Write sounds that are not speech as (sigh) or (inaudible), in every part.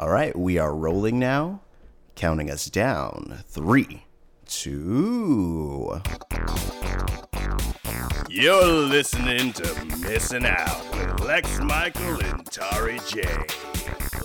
All right, we are rolling now. Counting us down. Three, two. You're listening to Missing Out with Lex Michael and Tari J.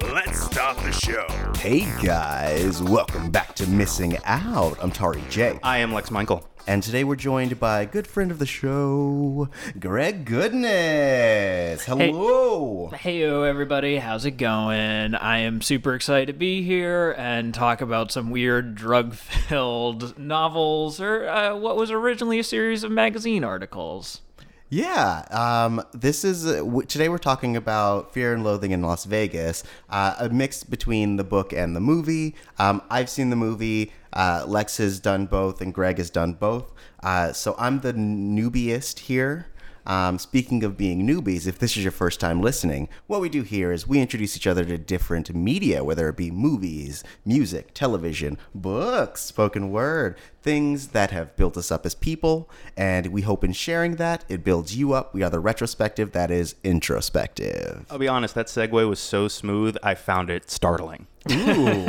Let's start the show. Hey guys, welcome back to Missing Out. I'm Tari J. I am Lex Michael. And today we're joined by a good friend of the show, Greg Goodness. Hello. Heyo, everybody. How's it going? I am super excited to be here and talk about some weird drug filled (laughs) novels or uh, what was originally a series of magazine articles. Yeah, um, this is uh, w- today we're talking about Fear and Loathing in Las Vegas, uh, a mix between the book and the movie. Um, I've seen the movie. Uh, Lex has done both, and Greg has done both. Uh, so I'm the newbiest here. Um, speaking of being newbies, if this is your first time listening, what we do here is we introduce each other to different media, whether it be movies, music, television, books, spoken word, things that have built us up as people. And we hope in sharing that, it builds you up. We are the retrospective that is introspective. I'll be honest, that segue was so smooth, I found it startling. Ooh.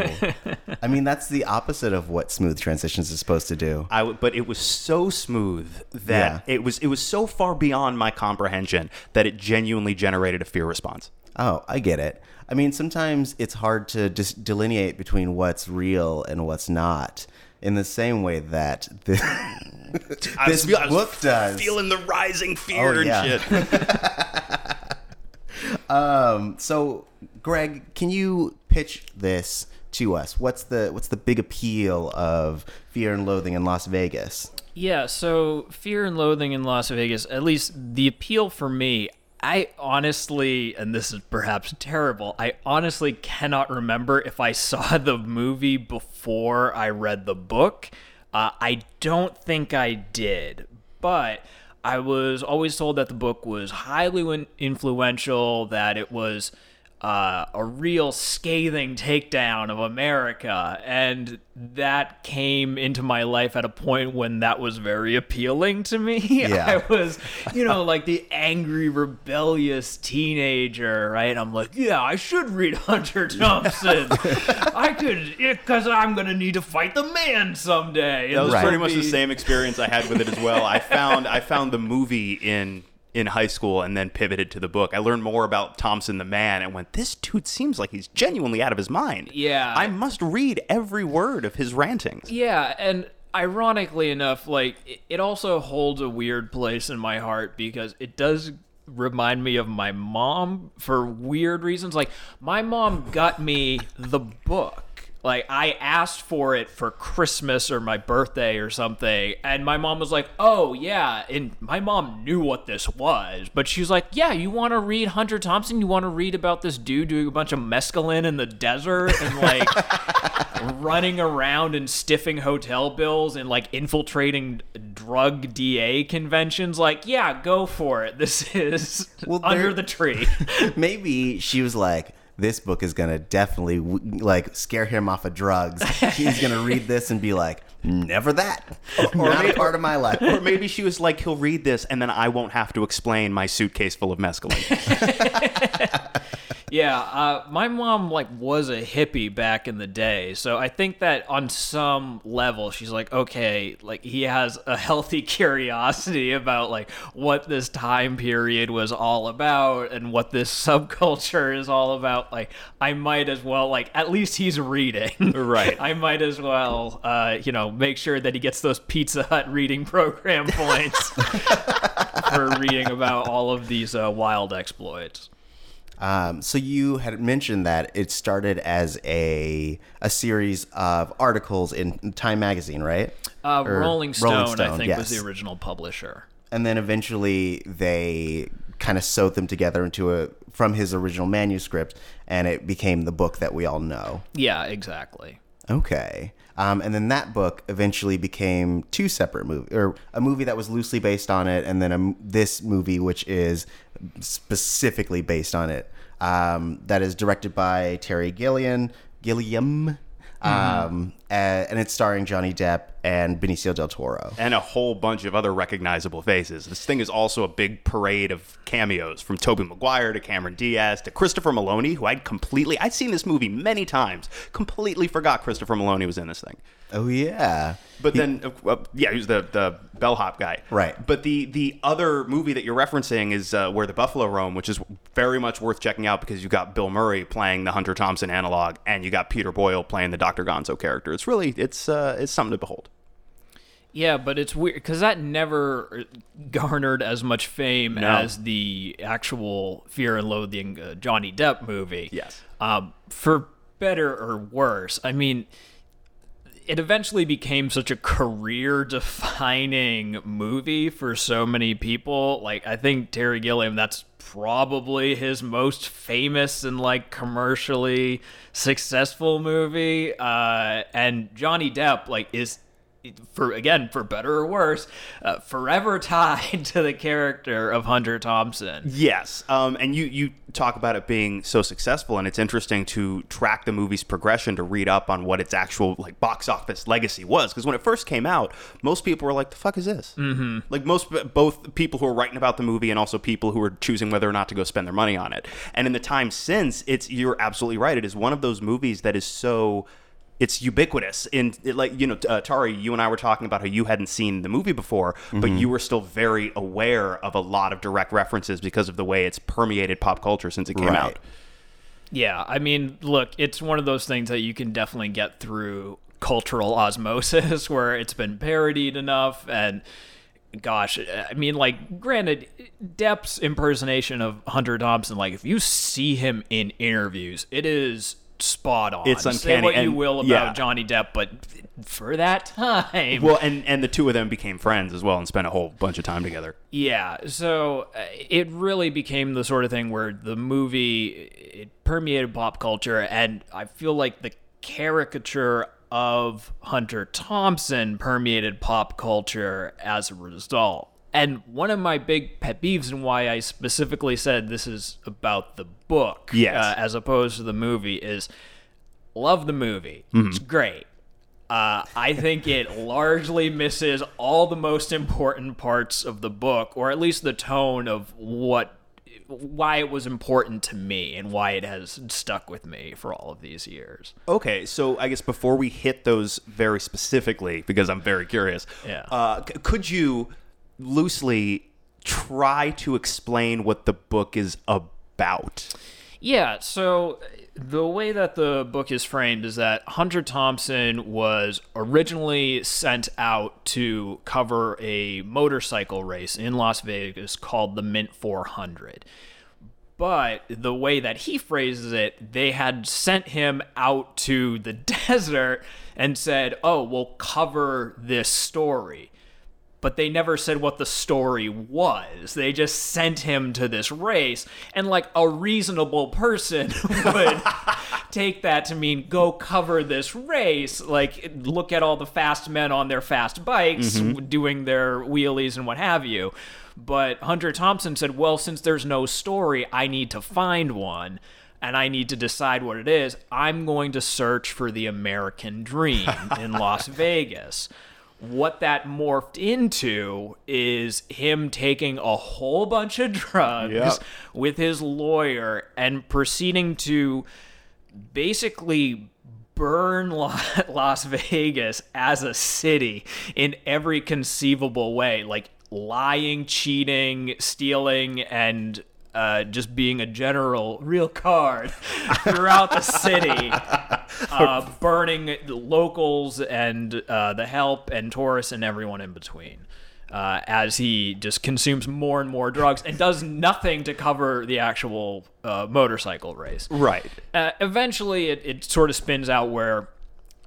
I mean, that's the opposite of what smooth transitions is supposed to do. I w- but it was so smooth that Yeah. it was it was so far beyond my comprehension that it genuinely generated a fear response. Oh, I get it. I mean, sometimes it's hard to just delineate between what's real and what's not. In the same way that (laughs) this I was book does. Feeling the rising fear Oh, and yeah. shit. (laughs) Um, so, Greg, can you pitch this to us? What's the what's the big appeal of Fear and Loathing in Las Vegas? Yeah, so Fear and Loathing in Las Vegas, at least the appeal for me, I honestly, and this is perhaps terrible, I honestly cannot remember if I saw (laughs) the movie before I read the book. Uh, I don't think I did, but I was always told that the book was highly influential, that it was uh, a real scathing takedown of America. And that came into my life at a point when that was very appealing to me. (laughs) Yeah. I was, you know, like the angry, rebellious teenager, right? I'm like, yeah, I should read (laughs) Hunter Thompson. I could, because I'm going to need to fight the man someday. That was Right. pretty much the same experience I had with it as well. I found I found the movie in in high school and then pivoted to the book. I learned more about Thompson the man and went, this dude seems like he's genuinely out of his mind. Yeah. I must read every word of his rantings. Yeah, and ironically enough, like it- also holds a weird place in my heart because it does remind me of my mom for weird reasons. Like my mom got me the book. Like I asked for it for Christmas or my birthday or something, and my mom was like, "Oh yeah," and my mom knew what this was, but she was like, "Yeah, you want to read Hunter Thompson? You want to read about this dude doing a bunch of mescaline in the desert and like (laughs) running around and stiffing hotel bills and like infiltrating drug DA conventions. Like, yeah, go for it. This is Well, under there- the tree. (laughs) Maybe she was like, "This book is gonna definitely like scare him off of drugs." He's gonna read (laughs) this and be like, "Never that, not a part of my life." Or maybe she was like, he'll read this and then I won't have to explain my suitcase full of mescaline. (laughs) yeah, uh, my mom like was a hippie back in the day, so I think that on some level she's like, okay, like he has a (laughs) healthy curiosity about like what this time period was all about and what this (laughs) subculture is all about. Like, I might as well like at least he's reading, (laughs) Right. I might as well, uh, you know, make sure that he gets those Pizza Hut reading program points for reading about all of these uh, wild exploits. Um, so you had mentioned that it started as a a series of articles in Time magazine, right? Uh, Rolling Stone, I Stone, think, was the original publisher. and then eventually they kind of sewed them together into a from his original manuscript, and it became the book that we all know. Yeah, exactly. Okay. Um, and then that book eventually became two separate movies, or a movie that was loosely based on it, and then a this movie, which is specifically based on it. Um, that is directed by Terry Gilliam. Gilliam. Um, a- and it's starring Johnny Depp and Benicio del Toro. and a whole bunch of other recognizable faces. This thing is also a big parade of cameos from Tobey Maguire to Cameron Diaz to Christopher Meloni, who I'd completely I'd seen this movie many times, completely forgot Christopher Meloni was in this thing. Oh yeah. But then, uh, uh, yeah, he was the the bellhop guy, Right. But the the other movie that you're referencing is uh, Where the Buffalo Roam, which is very much worth checking out because you got Bill Murray playing the Hunter Thompson analog, and you got Peter Boyle playing the Doctor Gonzo character. It's really it's uh, it's something to behold. Yeah, but it's weird because that never garnered as much fame No. as the actual Fear and Loathing uh, Johnny Depp movie. Yes. Um, for better or worse, I mean, it eventually became such a career defining movie for so many people. Like, I think Terry Gilliam, that's probably his most famous and like commercially successful movie. Uh, and Johnny Depp, like, is for again for better or worse uh, forever (laughs) tied to the character of hunter thompson Yes, um, and you you talk about it being so successful, and it's interesting to track the movie's progression to read up on what its actual like box office legacy was. Because when it first came out, most people were like, "The fuck is this?" Mm-hmm. Like most both people who were writing about the movie and also people who were choosing whether or not to go spend their money on it. And in the time since, it's you're absolutely right. It is one of those movies that is so it's ubiquitous in it, like you know uh, Tari you and I were talking about how you hadn't seen the movie before but you were still very aware of a lot of direct references because of the way it's permeated pop culture since it came Right. out Yeah, I mean, look, it's one of those things that you can definitely get through cultural osmosis (laughs) where it's been parodied enough and gosh, I mean like granted Depp's impersonation of Hunter Thompson like if you see him in interviews, it is spot on. It's Say uncanny, what you will about yeah. Johnny Depp, but for that time well and and the two of them became friends as well and spent a whole bunch of time together Yeah, so uh, it really became the sort of thing where the movie it permeated pop culture, and I feel like the caricature of Hunter Thompson permeated pop culture as a result. And one of my big pet peeves and why I specifically said this is about the book Yes. uh, as opposed to the movie is love the movie. It's great. Uh, I think it largely misses all the most important parts of the book, or at least the tone of what, why it was important to me and why it has stuck with me for all of these years. okay so I guess before we hit those very specifically because I'm very curious Yeah. uh, c- could you loosely try to explain what the book is about Yeah, so the way that the book is framed is that Hunter Thompson was originally sent out to cover a motorcycle race in Las Vegas called the Mint 400. But the way that he phrases it, they had sent him out to the (laughs) desert and said, Oh, we'll cover this story but they never said what the story was. They just sent him to this race, and like a reasonable person (laughs) would (laughs) take that to mean go cover this race. Like, look at all the fast men on their fast bikes mm-hmm. doing their wheelies and what have you. But Hunter Thompson said, well, since there's no story, I need to find one. And I need to decide what it is. I'm going to search for the American dream in Las (laughs) Vegas what that morphed into is him taking a whole bunch of drugs Yep. with his lawyer and proceeding to basically burn La- (laughs) Las Vegas as a city in every conceivable way like lying, cheating, stealing and uh, just being a general real card (laughs) throughout the city, (laughs) uh, burning locals and uh, the help and tourists and everyone in between. Uh, as he just consumes more and more drugs and does nothing to cover the actual uh, motorcycle race. right Uh, eventually, it, it sort of spins out where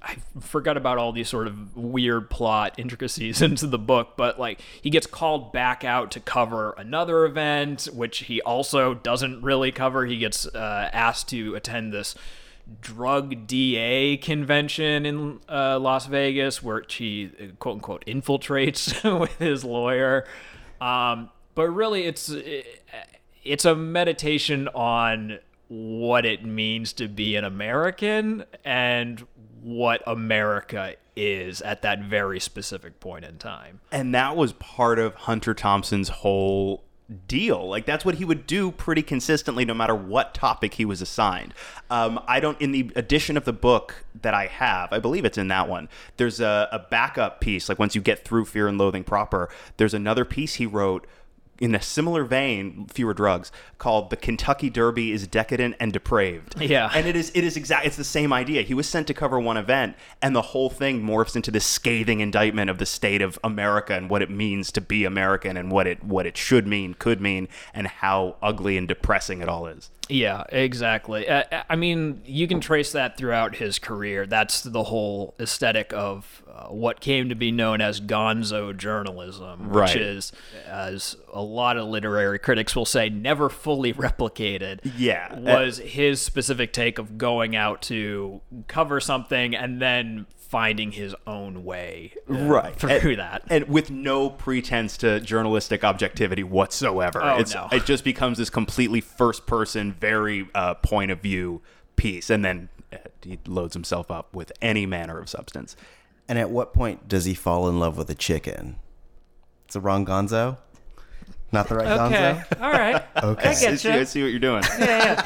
I forgot about all these sort of weird plot intricacies (laughs) into the book, but like he gets called back out to cover another event, which he also doesn't really cover. He gets uh, asked to attend this drug DA convention in uh, Las Vegas, where he quote unquote infiltrates (laughs) with his lawyer. Um, but really, it's it's a meditation on what it means to be an American and what America is at that very specific point in time. and that was part of Hunter Thompson's whole deal. Like that's what he would do pretty consistently, no matter what topic he was assigned. Um, I don't. In the edition of the book that I have, I believe it's in that one. There's a, a backup piece. Like once you get through Fear and Loathing proper, there's another piece he wrote. In a similar vein, fewer drugs, called "The Kentucky Derby is Decadent and Depraved." Yeah. and it is it is exact. It's the same idea. He was sent to cover one event, and the whole thing morphs into this scathing indictment of the state of America and what it means to be American and what it what it should mean, could mean, and how ugly and depressing it all is. Yeah, exactly. Uh, I mean, you can trace that throughout his career. That's the whole aesthetic of uh, what came to be known as gonzo journalism, which is, as a lot of literary critics will say, never fully replicated. Yeah. Was his specific take of going out to cover something and then finding his own way uh, through and, that. and with no pretense to journalistic objectivity whatsoever. Oh, it's no. it just becomes this completely first person, very uh, point of view piece, and then uh, he loads himself up with any manner of substance. And at what point does he fall in love with a chicken? It's the wrong Gonzo. Not the right Okay, Gonzo. all right. (laughs) Okay. I I get see, you. I see what you're doing. Yeah,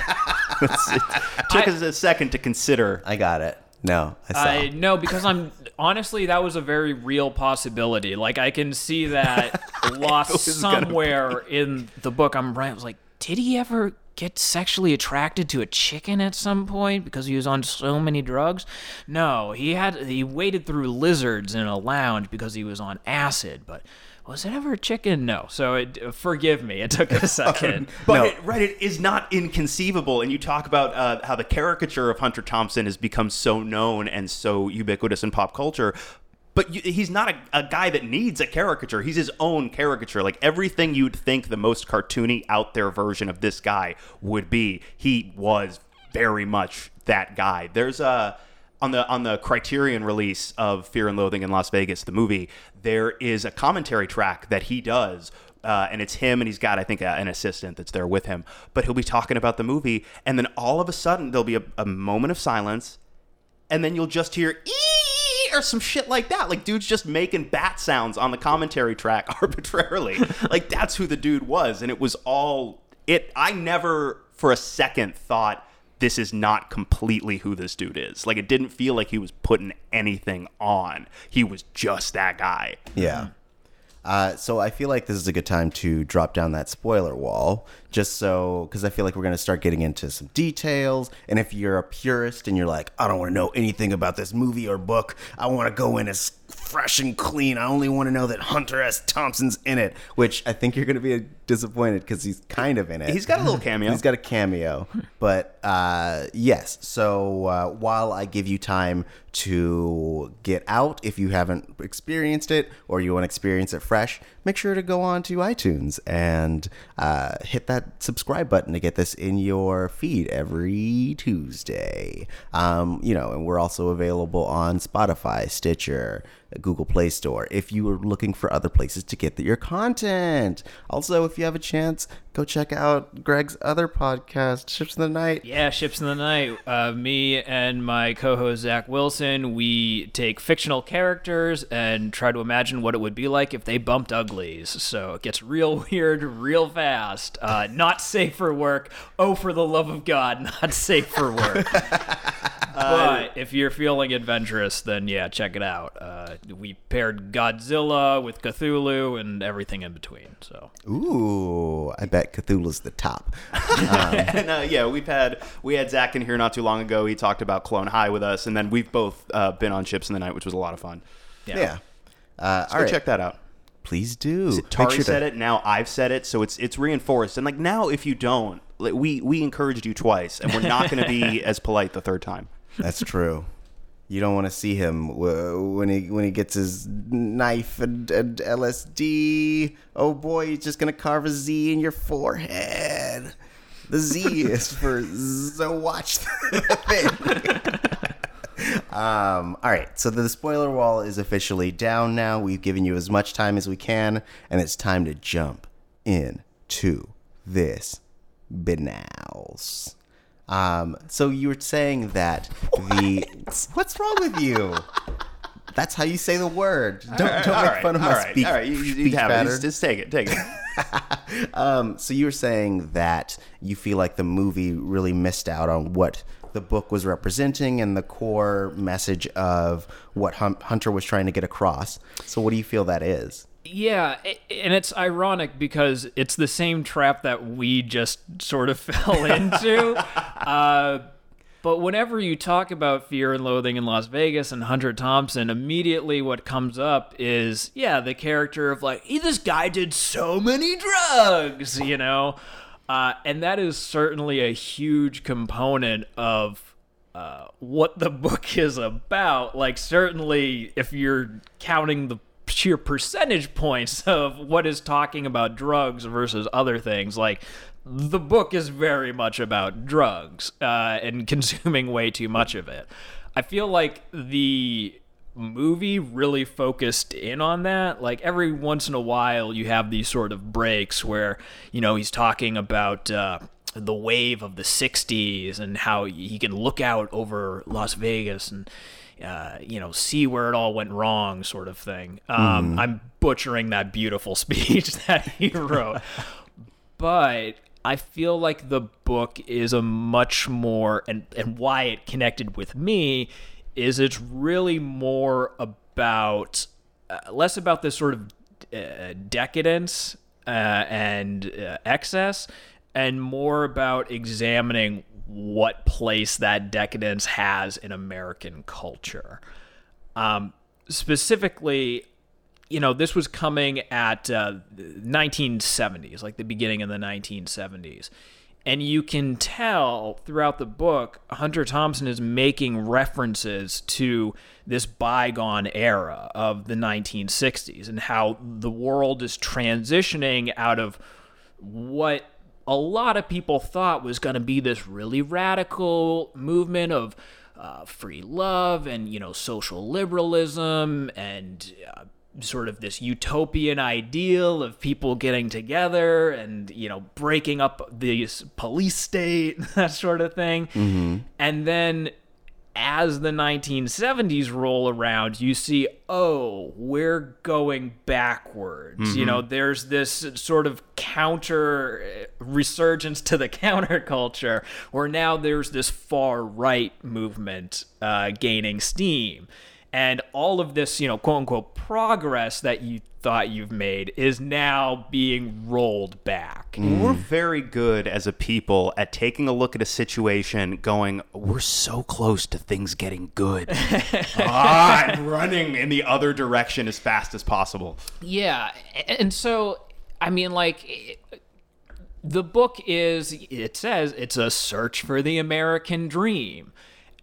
yeah. Took us (laughs) a second to consider. I got it. No, I saw. I no, because I'm honestly that was a very real possibility. Like I can see that (laughs) lost somewhere in the book. I'm right. I was like, did he ever get sexually attracted to a chicken at some point because he was on so many drugs? No, he had he waded through lizards in a lounge because he was on acid, but. Was it ever a chicken? No. So it, forgive me. It took a (laughs) second. But No. it, right, it is not inconceivable. And you talk about uh, how the caricature of Hunter Thompson has become so known and so ubiquitous in pop culture. But you, he's not a, a guy that needs a caricature. He's his own caricature. Like everything you'd think the most cartoony, out there version of this guy would be, he was very much that guy. There's a on the on the Criterion release of Fear and Loathing in Las Vegas, the movie, there is a commentary track that he does. Uh, and it's him, and he's got, I think, an assistant that's there with him. But he'll be talking about the movie, and then all of a sudden there'll be a, a moment of silence, and then you'll just hear or some shit like that. Like dude's just making bat sounds on the commentary track (laughs) arbitrarily. like that's who the dude was, and it was all it. I never for a second thought this is not completely who this dude is. Like it didn't feel like he was putting anything on. He was just that guy. Yeah. Uh, so I feel like this is a good time to drop down that spoiler wall, just so because I feel like we're gonna start getting into some details. And if you're a purist and you're like, I don't want to know anything about this movie or book, I want to go in as fresh and clean. I only want to know that Hunter S. Thompson's in it, which I think you're gonna be disappointed because he's kind of in it. He's got a little (laughs) cameo. He's got a cameo, but uh, yes. So uh, while I give you time to get out, if you haven't experienced it or you want to experience it fresh, make sure to go on to iTunes and uh, hit that subscribe button to get this in your feed every Tuesday. Um, you know, and we're also available on Spotify, Stitcher. Google Play Store if you are looking for other places to get your content. Also, if you have a chance, go check out Greg's other podcast, Ships in the Night. Yeah, Ships in the Night. Uh, me and my co host Zach Wilson, we take fictional characters and try to imagine what it would be like if they bumped uglies. So it gets real (laughs) weird real fast. Uh, not safe for work. Oh, for the love of God, (laughs) not safe for work. (laughs) but if you're feeling adventurous, then yeah, check it out. Uh, we paired Godzilla with Cthulhu and everything in between. So Ooh, I bet Cthulhu's the top. (laughs) and uh, yeah, we've had we had Zach in here not too long ago. He talked about Clone High with us, and then we've both uh, been on Ships in the Night, which was a lot of fun. yeah. Yeah. Uh, So all right. check that out. Please do. Make Tari sure to- said it. Now I've said it, so it's it's reinforced. And like now, if you don't, like, we we encouraged you twice, and we're not going to be (laughs) as polite the third time. That's true. You don't want to see him when he when he gets his knife and, and LSD. Oh boy, he's just gonna carve a Z in your forehead. The Z is for (laughs) so watch (laughs) um, all right, so the spoiler wall is officially down now. We've given you as much time as we can, and it's time to jump in to this banaus. Um, so you were saying that the (laughs) what's wrong with you? That's how you say the word. Don't, don't all make right, fun of my right, speak, all right. You, you, speech you have it. Just, just take it. Take it. (laughs) Um, so you were saying that you feel like the movie really missed out on what the book was representing and the core message of what Hunter was trying to get across. So what do you feel that is? Yeah, and it's ironic because it's the same trap that we just sort of (laughs) fell into. (laughs) uh, but whenever you talk about Fear and Loathing in Las Vegas and Hunter Thompson, immediately what comes up is, yeah, the character of like, "Hey, this guy did so many drugs, you know? Uh, and that is certainly a huge component of uh, what the (laughs) book is about. Like, certainly, if you're counting the sheer percentage points (laughs) of what is talking about drugs versus other things, like, the book is very much about drugs uh, and (laughs) consuming way too much of it. I feel like the movie really focused in on that. Like every once in a while, you have these sort of breaks where, you know, he's talking about. Uh, the wave of the 60s and how he can look out over Las Vegas and uh, you know see where it all went wrong sort of thing. Um, I'm butchering that beautiful (laughs) speech that he wrote, but I feel like the book is a much more and and why it connected with me is it's really more about uh, less about this sort of uh, decadence uh, and uh, excess and more about examining what place that decadence has in American culture. Um, specifically, you know, this was coming at uh, 1970s, like the beginning of the 1970s. And you can tell throughout the book, Hunter Thompson is making references to this bygone era of the 1960s and how the world is transitioning out of what a lot of people thought was going to be this really radical movement of uh, free love and you know social liberalism and uh, sort of this utopian ideal of people getting together and you know breaking up the police state (laughs) that sort of thing. And then as the 1970s roll around, you see, oh, we're going backwards. You know, there's this sort of counter uh, resurgence to the (laughs) counterculture where now there's this far right movement uh, gaining steam. And all of this, you know, quote unquote progress that you thought you've made is now being rolled back. We're very good as a people at taking a look at a situation, going, "We're so close to things getting good," (laughs) ah, and running in the other direction as fast as possible. Yeah, and so I mean, like it- the book is. It says it's a search for the American dream,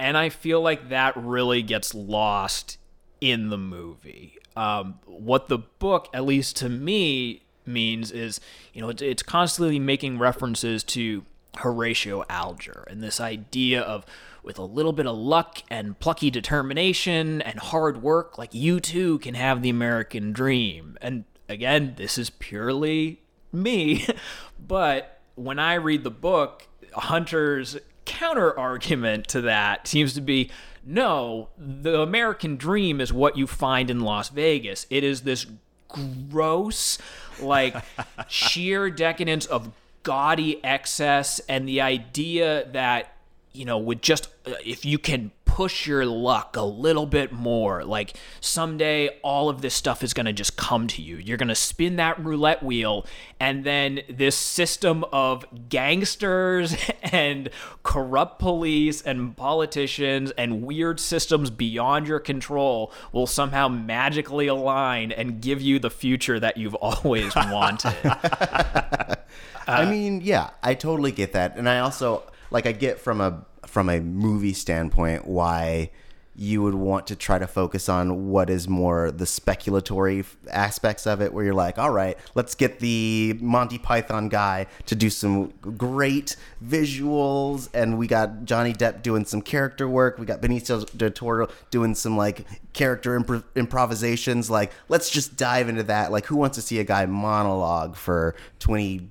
and I feel like that really gets lost in the movie. Um, what the book, at least to me, means is you know it's, it's constantly making references to Horatio Alger and this idea of with a little bit of luck and plucky determination and hard work, like you too can have the American dream. And again, this is purely me, (laughs) but when I read the book, Hunter's counter argument to that seems to be no, the American dream is what you find in Las Vegas. It is this gross, like (laughs) sheer decadence of gaudy excess and the idea that you know with just uh, if you can push your luck a little bit more. Like someday all of this stuff is going to just come to you. You're going to spin that roulette wheel and then this system of gangsters (laughs) and corrupt police and politicians and weird systems beyond your control will somehow magically align and give you the future that you've (laughs) always wanted. (laughs) I mean, yeah, I totally get that, and I also like I get from a from a movie standpoint why you would want to try to focus on what is more the speculatory aspects of it where you're like all right let's get the monty python guy to do some great visuals and we got johnny depp doing some character work we got benicio del toro doing some like character impro- improvisations like let's just dive into that. Like who wants to see a guy monologue for 20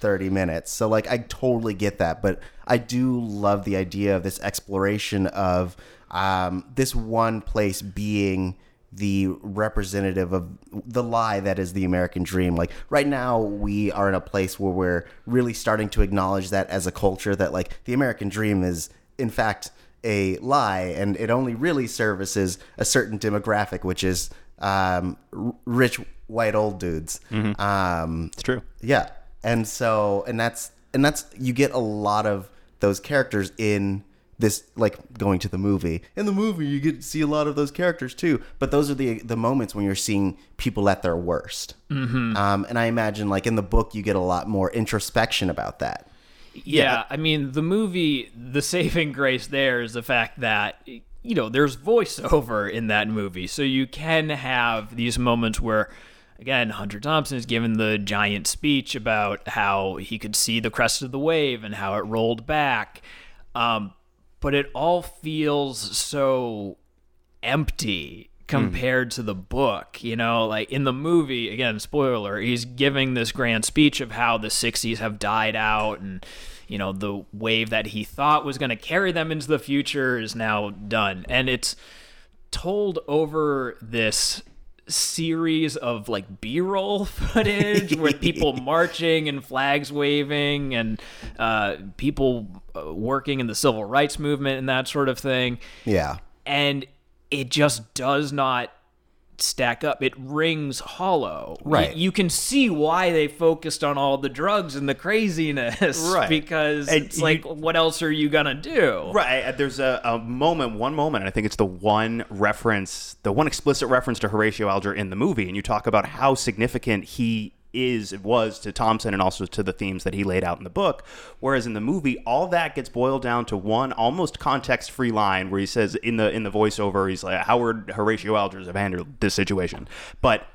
30 minutes. So like I totally get that, but I do love the idea of this exploration of um, this one place being the representative of the lie that is the American dream. Like right now, we are in a place where we're really starting to acknowledge that as a culture that like the American dream is in fact a lie, and it only really services a certain demographic, which is um, r- rich white old dudes. Um, It's true. yeah, and so and that's and that's you get a lot of those characters in this like going to the movie. In the movie, you get to see a lot of those characters too. But those are the the moments when you're seeing people at their worst. Mm-hmm. Um, and I imagine like in the book, you get a lot more introspection about that. Yeah, I mean, the movie, the saving (laughs) grace there is the fact that, you know, there's voiceover in that movie. So you can have these moments where, again, Hunter Thompson is given the giant speech about how he could see the crest of the wave and how it rolled back. Um, but it all feels so empty compared to the book. You know, like in the movie, again, spoiler, he's giving this grand speech of how the 60s have died out and, you know, the wave that he thought was going to carry them into the future is now done. And it's told over this series of like b-roll (laughs) footage with people (laughs) marching and flags waving and uh, people uh, working in the civil rights movement and that sort of thing Yeah. and it just does not stack up. It rings hollow. Right. You, can see why they focused on all the drugs and the craziness. (laughs) Right. Because And it's like, what else are you gonna do? Right. There's a, a moment, one moment, and I think it's the one reference, the one explicit reference to Horatio Alger in the movie, and you talk about how significant he is, it was to Thompson and also to the themes that he laid out in the book. Whereas in the movie, all that gets boiled down to one almost context-free line where he says in the in the voiceover, he's like, "How would Horatio Alger have handled this situation?" But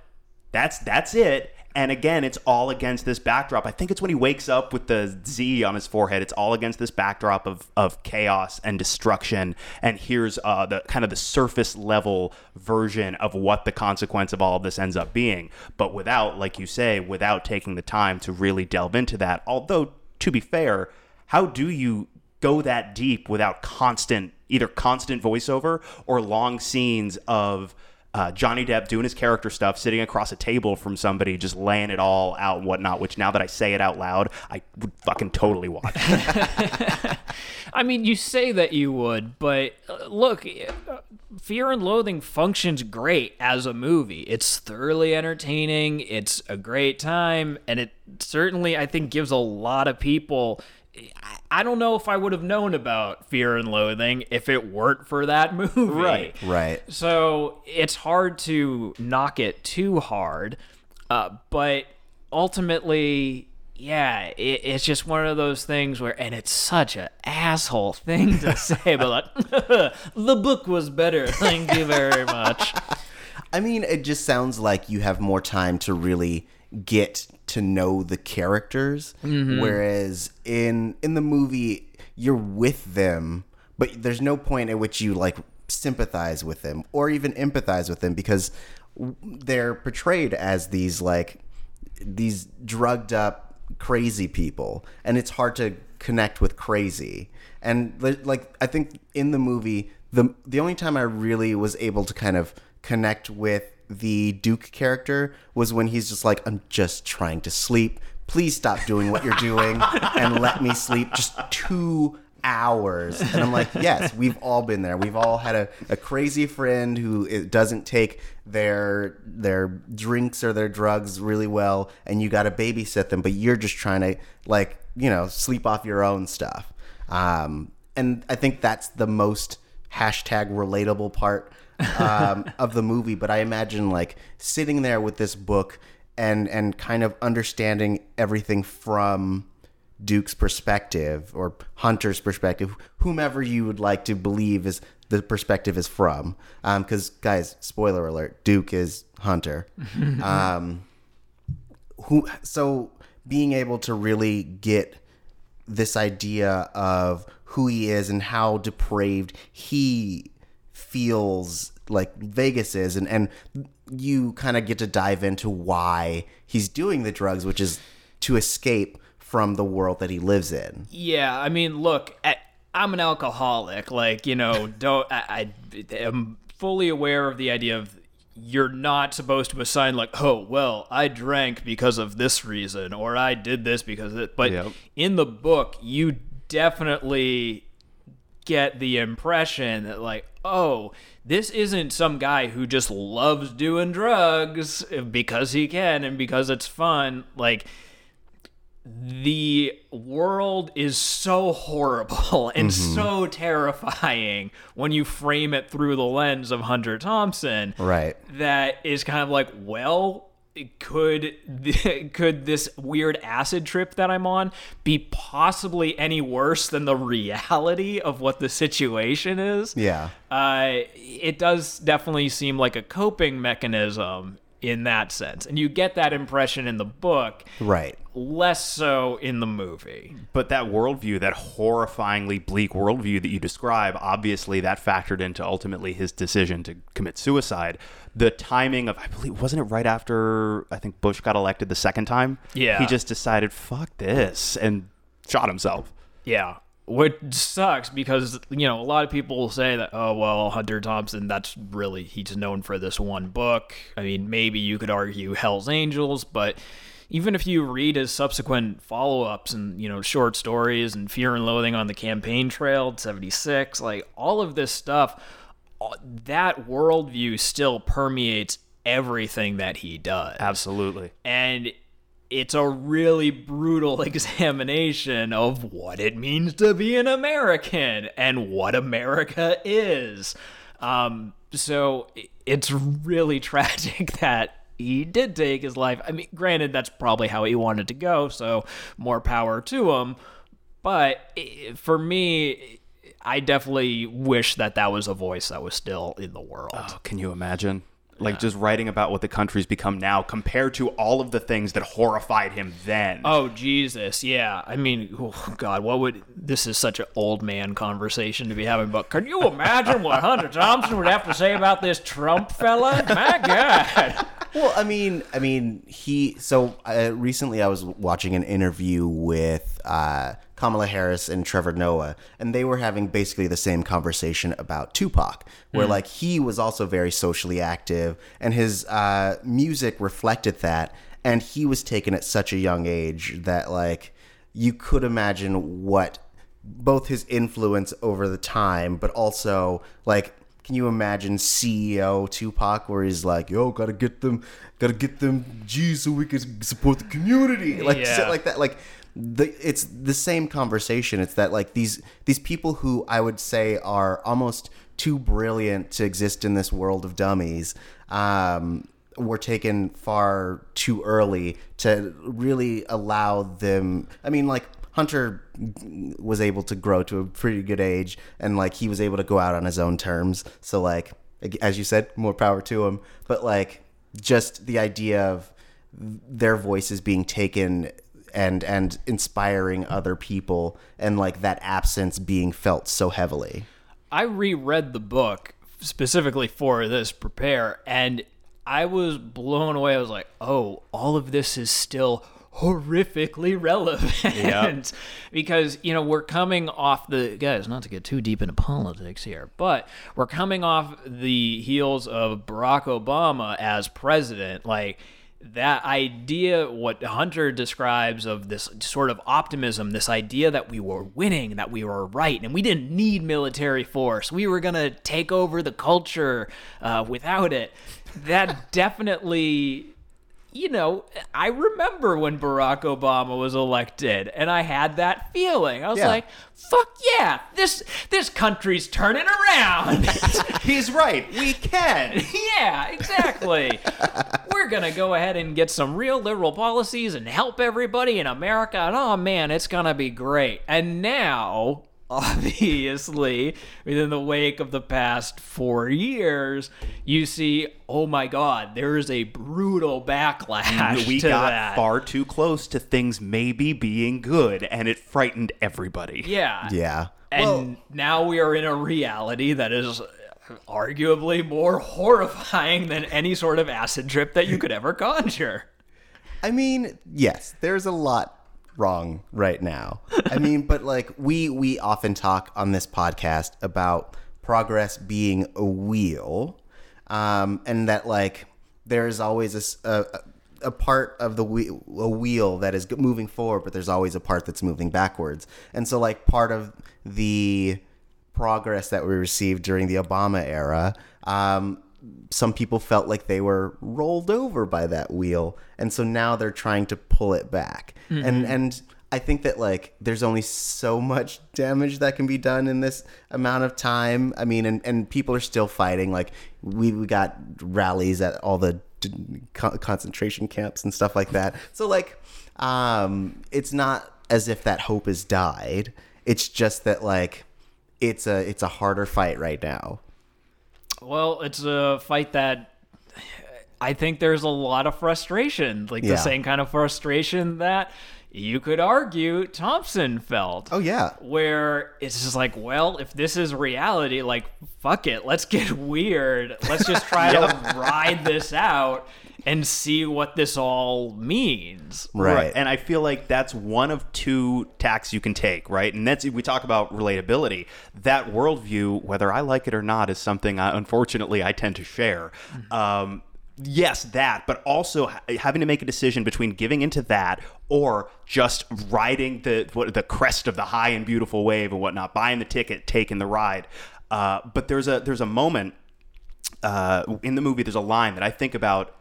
that's that's it. And again, it's all against this backdrop. I think it's when he wakes up with the Z on his forehead. It's all against this backdrop of, of chaos and destruction. And here's uh, the kind of the surface level version of what the consequence of all of this ends up being. But without, like you say, without taking the time to really delve into that. Although, to be fair, how do you go that deep without constant, either constant voiceover or long scenes of uh, Johnny Depp doing his character stuff, sitting across a table from somebody, just laying it all out and whatnot. Which now that I say it out loud, I would fucking totally watch. (laughs) I mean, you say that you would, but uh, look, uh, Fear and Loathing functions great as a movie. It's thoroughly entertaining, it's a great time, and it certainly, I think, gives a lot of people. I- don't know if I would have known about Fear and Loathing if it weren't for that movie. Right. Right. So it's hard to knock it too hard, uh, but ultimately, yeah, it, it's just one of those things where, and it's such an asshole thing to (laughs) say, but like, (laughs) the book was better. Thank you very much. I mean, it just sounds like you have more time to really get to know the characters, mm-hmm. whereas in in the movie you're with them, but there's no point at which you like sympathize with them or even empathize with them because they're portrayed as these like these drugged up crazy people and it's hard to connect with crazy. And like i think in the movie the the only time i really was able to kind of connect with the duke character was when he's just like i'm just trying to sleep. Please stop doing what you're doing and let me sleep just two hours. And i'm like yes we've all been there. We've all had a, a crazy friend who doesn't take their their drinks or their drugs really well and you got to babysit them but you're just trying to like you know sleep off your own stuff. Um, and i think that's the most hashtag relatable part um, of the movie but i imagine like sitting there with this book and and kind of understanding everything from Duke's perspective or Hunter's perspective, whomever you would like to believe is the perspective is from. Because guys, spoiler alert: Duke is Hunter. (laughs) um, who? So being able to really get this idea of who he is and how depraved he feels like Vegas is and and you kind of get to dive into why he's doing the drugs which is to escape from the world that he lives in. Yeah, I mean, look, I, I'm an alcoholic. Like, you know, (laughs) don't I, I am fully aware of the idea of you're not supposed to assign like, oh, well, I drank because of this reason, or I did this because of it. But Yep. in the book, you definitely get the impression that like oh this isn't some guy who just loves doing drugs because he can and because it's fun like the world is so horrible (laughs) and mm-hmm. so terrifying when you frame it through the lens of Hunter Thompson Right. that is kind of like, well, could (laughs) could this weird acid trip that I'm on be possibly any worse than the reality of what the situation is? Yeah. Uh, it does definitely seem like a coping mechanism in that sense, and you get that impression in the book, Right. less so in the movie. But that worldview, that horrifyingly bleak worldview that you describe, obviously that factored into ultimately his decision to commit suicide. The timing of, I believe, wasn't it right after I think Bush got elected the second time? Yeah. He just decided, fuck this, and shot himself. Yeah. Which sucks because, you know, a lot of people will say that, oh, well, Hunter Thompson, that's really, he's known for this one book. I mean, maybe you could argue Hell's Angels, but even if you read his subsequent follow ups and, you know, short stories and Fear and Loathing on the Campaign Trail, 76, like all of this stuff, uh, that worldview still permeates everything that he does Absolutely. and it's a really brutal (laughs) examination of what it means to be an American and what America is. Um, so it's really (laughs) tragic that he did take his life. I mean, granted, that's probably how he wanted to go, so more power to him. But for me, I definitely wish that that was a voice that was still in the world. Oh, can you imagine? Like just writing about what the country's become now compared to all of the things that horrified him then. Oh Jesus, yeah. I mean, oh, God, what would this is such an old man conversation to be having? But can you imagine what Hunter Thompson would have to say about this Trump fella? My God. Well, I mean, I mean, he. So uh, recently, I was watching an interview with uh, Kamala Harris and Trevor Noah, and they were having basically the same conversation about Tupac, where like he was also very socially active, and his uh, music reflected that, and he was taken at such a young age that like you could imagine what both his influence over the time, but also like, can you imagine CEO Tupac where he's like, "Yo, gotta get them, gotta get them G's so we can support the community," like Yeah. shit like that. Like, the it's the same conversation. It's that like these these people who I would say are almost too brilliant to exist in this world of dummies. Um, were taken far too early to really allow them. I mean, like Hunter was able to grow to a pretty good age, and like he was able to go out on his own terms. So like, as you said, more power to him. But like, just the idea of their voices being taken and and inspiring other people, and like that absence being felt so heavily. I reread the book specifically for this prepare, and I was blown away. I was like, oh, all of this is still horrifically relevant (laughs) because you know we're coming off the guys not to get too deep into politics here but we're coming off the heels of barack obama as president like that idea what hunter describes of this sort of optimism this idea that we were winning that we were right and we didn't need military force. We were going to take over the culture uh, without it. That (laughs) definitely you know, I remember when Barack Obama was elected, and I had that feeling. I was Yeah. like, "Fuck yeah, this this country's turning around." (laughs) He's right. We can. (laughs) yeah, exactly. (laughs) We're gonna go ahead and get some real liberal policies and help everybody in America, and oh man, it's gonna be great. And now, (laughs) obviously, within the wake of the past four years, you see, oh my God, there is a brutal backlash we to got that. far too close to things maybe being good, and it frightened everybody. (laughs) Yeah. Yeah. And Well- now we are in a reality that is arguably more (laughs) horrifying than any sort of acid trip that you could ever conjure. I mean, yes, there's a lot wrong right now. I mean, but like we we often talk on this podcast about progress being a wheel, um, and that like there's always a a part of the wheel, a wheel that is moving forward, but there's always a part that's moving backwards. And so like part of the progress that we received during the Obama era, um, some people felt like they were rolled over by that wheel, and so now they're trying to pull it back. And and I think that like there's only so much damage that can be done in this amount of time. I mean, and and people are still fighting. Like we we got rallies at all the d- concentration camps and stuff like that. So like, um, it's not as if that hope has died. It's just that like it's a it's a harder fight right now. Well, it's a fight that I think there's a lot of frustration, like Yeah. the same kind of frustration that you could argue Thompson felt. Oh yeah. Where it's just like, well, if this is reality, like, fuck it, let's get (laughs) weird. Let's just try to (laughs) ride this out and see what this all means. Right. And I feel like that's one of two tacks you can take, right? And that's we talk about relatability. That worldview, whether I like it or not, is something I, unfortunately I tend to share. Um, yes, that, but also having to make a decision between giving into that or just riding the what, the crest of the high and beautiful wave and whatnot, buying the ticket, taking the ride. Uh, but there's a there's a moment uh, in the movie. There's a line that I think about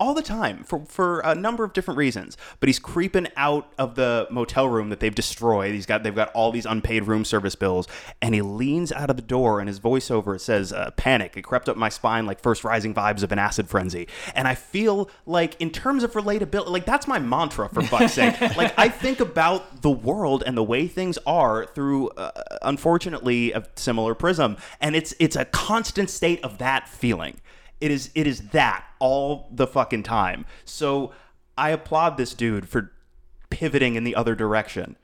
all the time for for a number of different reasons. But he's creeping out of the motel room that they've destroyed. He's got they've got all these unpaid room service bills, and he leans out of the door, and his voiceover says, uh, "Panic! It crept up my spine like first rising vibes of an acid frenzy." And I feel like, in terms of relatability, like that's my mantra for fuck's sake. (laughs) Like I think about the world and the way things are through, uh, unfortunately, a similar prism, and it's it's a constant state of that feeling. It is it is that all the fucking time. So I applaud this dude for pivoting in the other direction.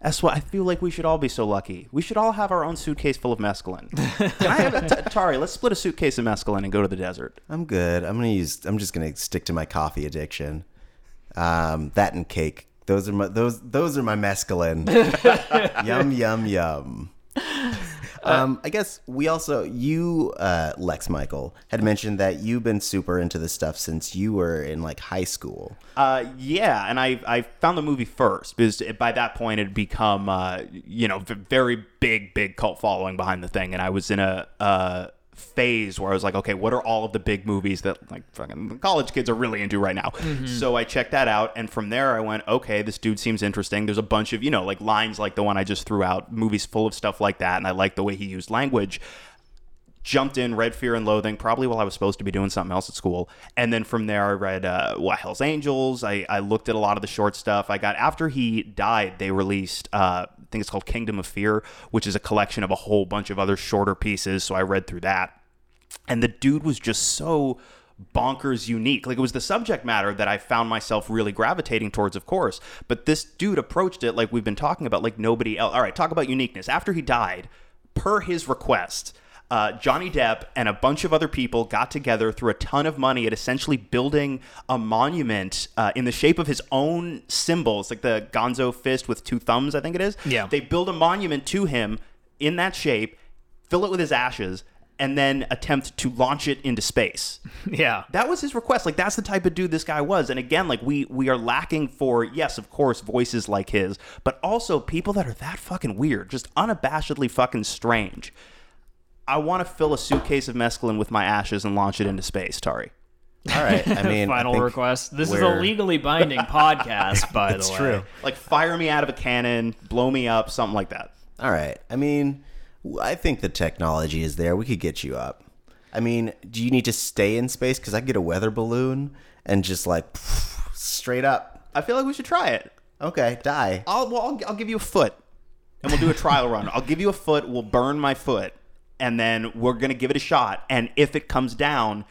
That's what I feel like we should all be so lucky. We should all have our own suitcase full of mescaline. (laughs) Can I have a t- Turi? Let's split a suitcase of mescaline and go to the desert. I'm good. I'm gonna use. I'm just gonna stick to my coffee addiction. Um, that and cake. Those are my those those are my mescaline. (laughs) yum yum yum. Um, I guess we also you uh, Lex Michael had mentioned that you've been super into this stuff since you were in like high school. Uh, yeah, and I I found the movie first because by that point it had become uh, you know very big big cult following behind the thing, and I was in a uh, phase where I was like, okay, what are all of the big movies that like fucking college kids are really into right now? Mm-hmm. So I checked that out, and from there I went, okay, this dude seems interesting. There's a bunch of you know like lines like the one I just threw out, movies full of stuff like that, and I like the way he used language jumped in, read Fear and Loathing, probably while I was supposed to be doing something else at school. And then from there, I read uh, what Hell's Angels. I, I looked at a lot of the short stuff. I got after he died, they released. Uh, I think it's called Kingdom of Fear, which is a collection of a whole bunch of other shorter pieces. So I read through that, and the dude was just so bonkers unique. Like it was the subject matter that I found myself really gravitating towards, of course. But this dude approached it like we've been talking about, like nobody else. All right, talk about uniqueness. After he died, per his request, uh, Johnny Depp and a bunch of other people got together, threw a ton of money at essentially building a monument uh, in the shape of his own symbols, like the Gonzo fist with two thumbs, I think it is. Yeah. They build a monument to him in that shape, fill it with his ashes, and then attempt to launch it into space. (laughs) Yeah. That was his request. Like that's the type of dude this guy was. And again, like we we are lacking for yes, of course, voices like his, but also people that are that fucking weird, just unabashedly fucking strange. I want to fill a suitcase of mescaline with my ashes and launch it into space, Turi. All right. I mean, (laughs) I Final think request. This is a legally binding (laughs) podcast, by It's the way. true. Like fire me out of a cannon, blow me up, something like that. All right. I mean, I think the technology is there. We could get you up. I mean, do you need to stay in space? Because I get a weather balloon and just like straight up. I feel like we should try it. Okay, die. I'll well, I'll, I'll give you a foot, and we'll do a trial run. I'll give you a foot. We'll burn my foot, and then we're gonna give it a shot. And if it comes down,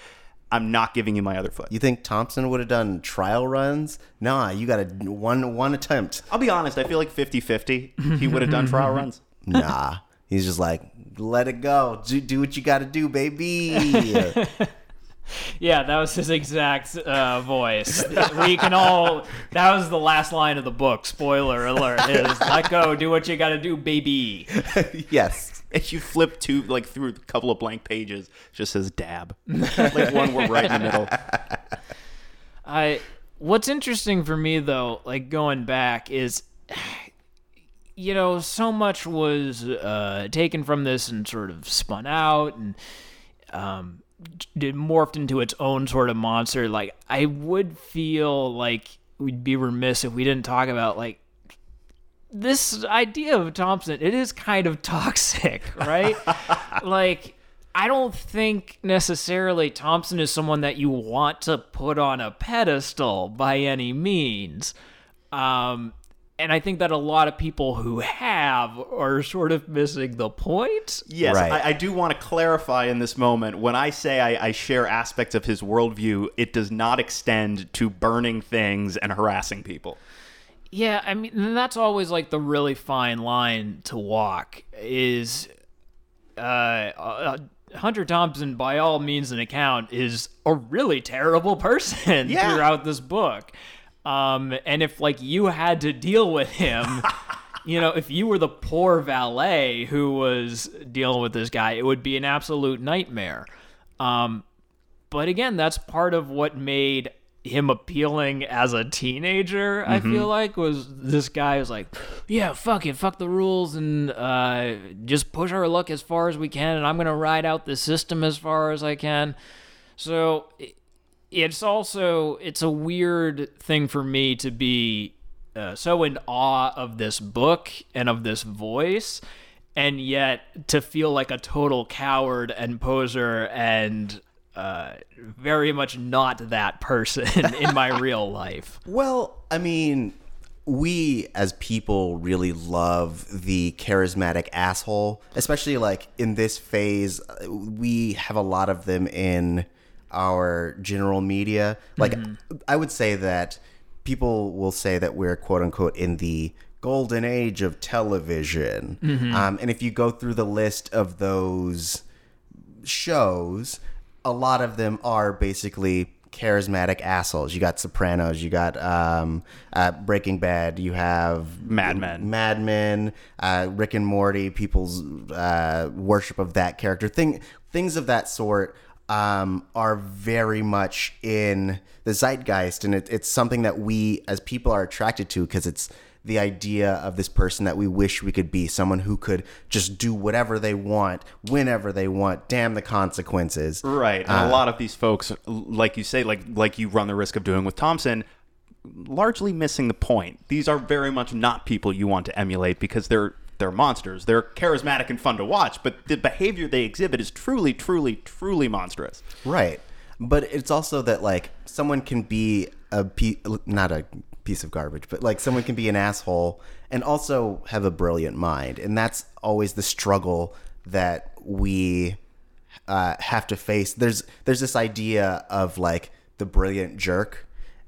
I'm not giving you my other foot. You think Thompson would have done trial runs? Nah, you got a one one attempt. I'll be honest. I feel like 50-50 He would have done (laughs) trial runs. Nah, he's just like, let it go. Do, do what you got to do, baby. (laughs) Yeah, that was his exact uh, voice. we can all. That was the last line of the book. Spoiler alert: is let go, do what you got to do, baby. (laughs) yes. If you flip to like through a couple of blank pages, just says dab. like one word right in the middle. (laughs) I. What's interesting for me though, like going back, is you know so much was uh, taken from this and sort of spun out and um, d- morphed into its own sort of monster. Like I would feel like we'd be remiss if we didn't talk about like this idea of Thompson. It is kind of (laughs) toxic, right? (laughs) like I don't think necessarily Thompson is someone that you want to put on a pedestal by any means. Um, and I think that a lot of people who have are sort of missing the point. Yes, Right. I, I do want to clarify in this moment. When I say I, I share aspects of his worldview, it does not extend to burning things and harassing people. Yeah, I mean, that's always like the really fine line to walk is uh, uh Hunter Thompson by all means an account is a really terrible person Yeah. throughout this book. Um and if like you had to deal with him, (laughs) you know, if you were the poor valet who was dealing with this guy, it would be an absolute nightmare. Um but again, that's part of what made him appealing as a teenager. I feel like was this guy was like, yeah, fuck it, fuck the rules, and uh, just push our luck as far as we can, and I'm gonna ride out the system as far as I can. So it's also it's a weird thing for me to be uh, so in awe of this book and of this voice and yet to feel like a total coward and poser and uh, very much not that person (laughs) in my real life. (laughs) Well, I mean, we as people really love the charismatic asshole, especially like in this phase. uh, We have a lot of them in our general media. Like, I would say that people will say that we're quote unquote in the golden age of television. Um, and if you go through the list of those shows, a lot of them are basically charismatic assholes. You got Sopranos, you got um, uh, Breaking Bad, you have Mad Men. Mad Men, uh, Rick and Morty, people's uh, worship of that character, thing, things of that sort. Um, are very much in the zeitgeist, and it, it's something that we as people are attracted to because it's the idea of this person that we wish we could be someone who could just do whatever they want whenever they want damn the consequences Right. And a lot of these folks, like you say, like like you run the risk of doing with Thompson, largely missing the point. These are very much not people you want to emulate because they're they're monsters. They're charismatic and fun to watch, but the behavior they exhibit is truly, truly, truly monstrous. right but it's also that like someone can be a pe- not a piece of garbage but like someone can be an asshole and also have a brilliant mind and that's always the struggle that we uh, have to face there's there's this idea of like the brilliant jerk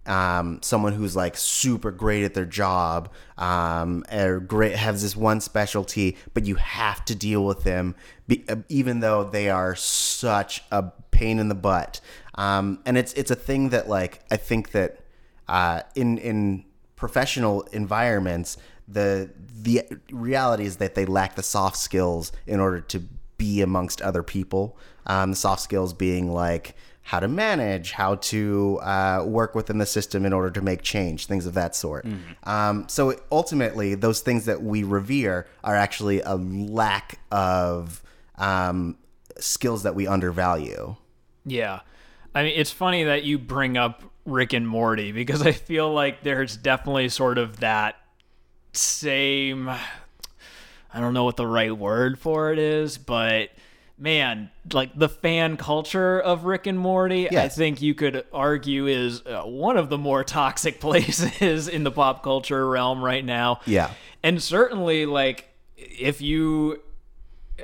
um, someone who's like super great at their job um, or great has this one specialty but you have to deal with them be, uh, even though they are such a pain in the butt um, and it's it's a thing that like I think that uh, in in professional environments the the reality is that they lack the soft skills in order to be amongst other people. Um, the soft skills being like how to manage, how to uh, work within the system in order to make change, things of that sort. Um, so ultimately, those things that we revere are actually a lack of um, skills that we undervalue. Yeah. I mean, it's funny that you bring up Rick and Morty because I feel like there's definitely sort of that same I don't know what the right word for it is, but man, like the fan culture of Rick and Morty, I think you could argue is uh, one of the more toxic (laughs) places in the pop culture realm right now. Yeah. And certainly like if you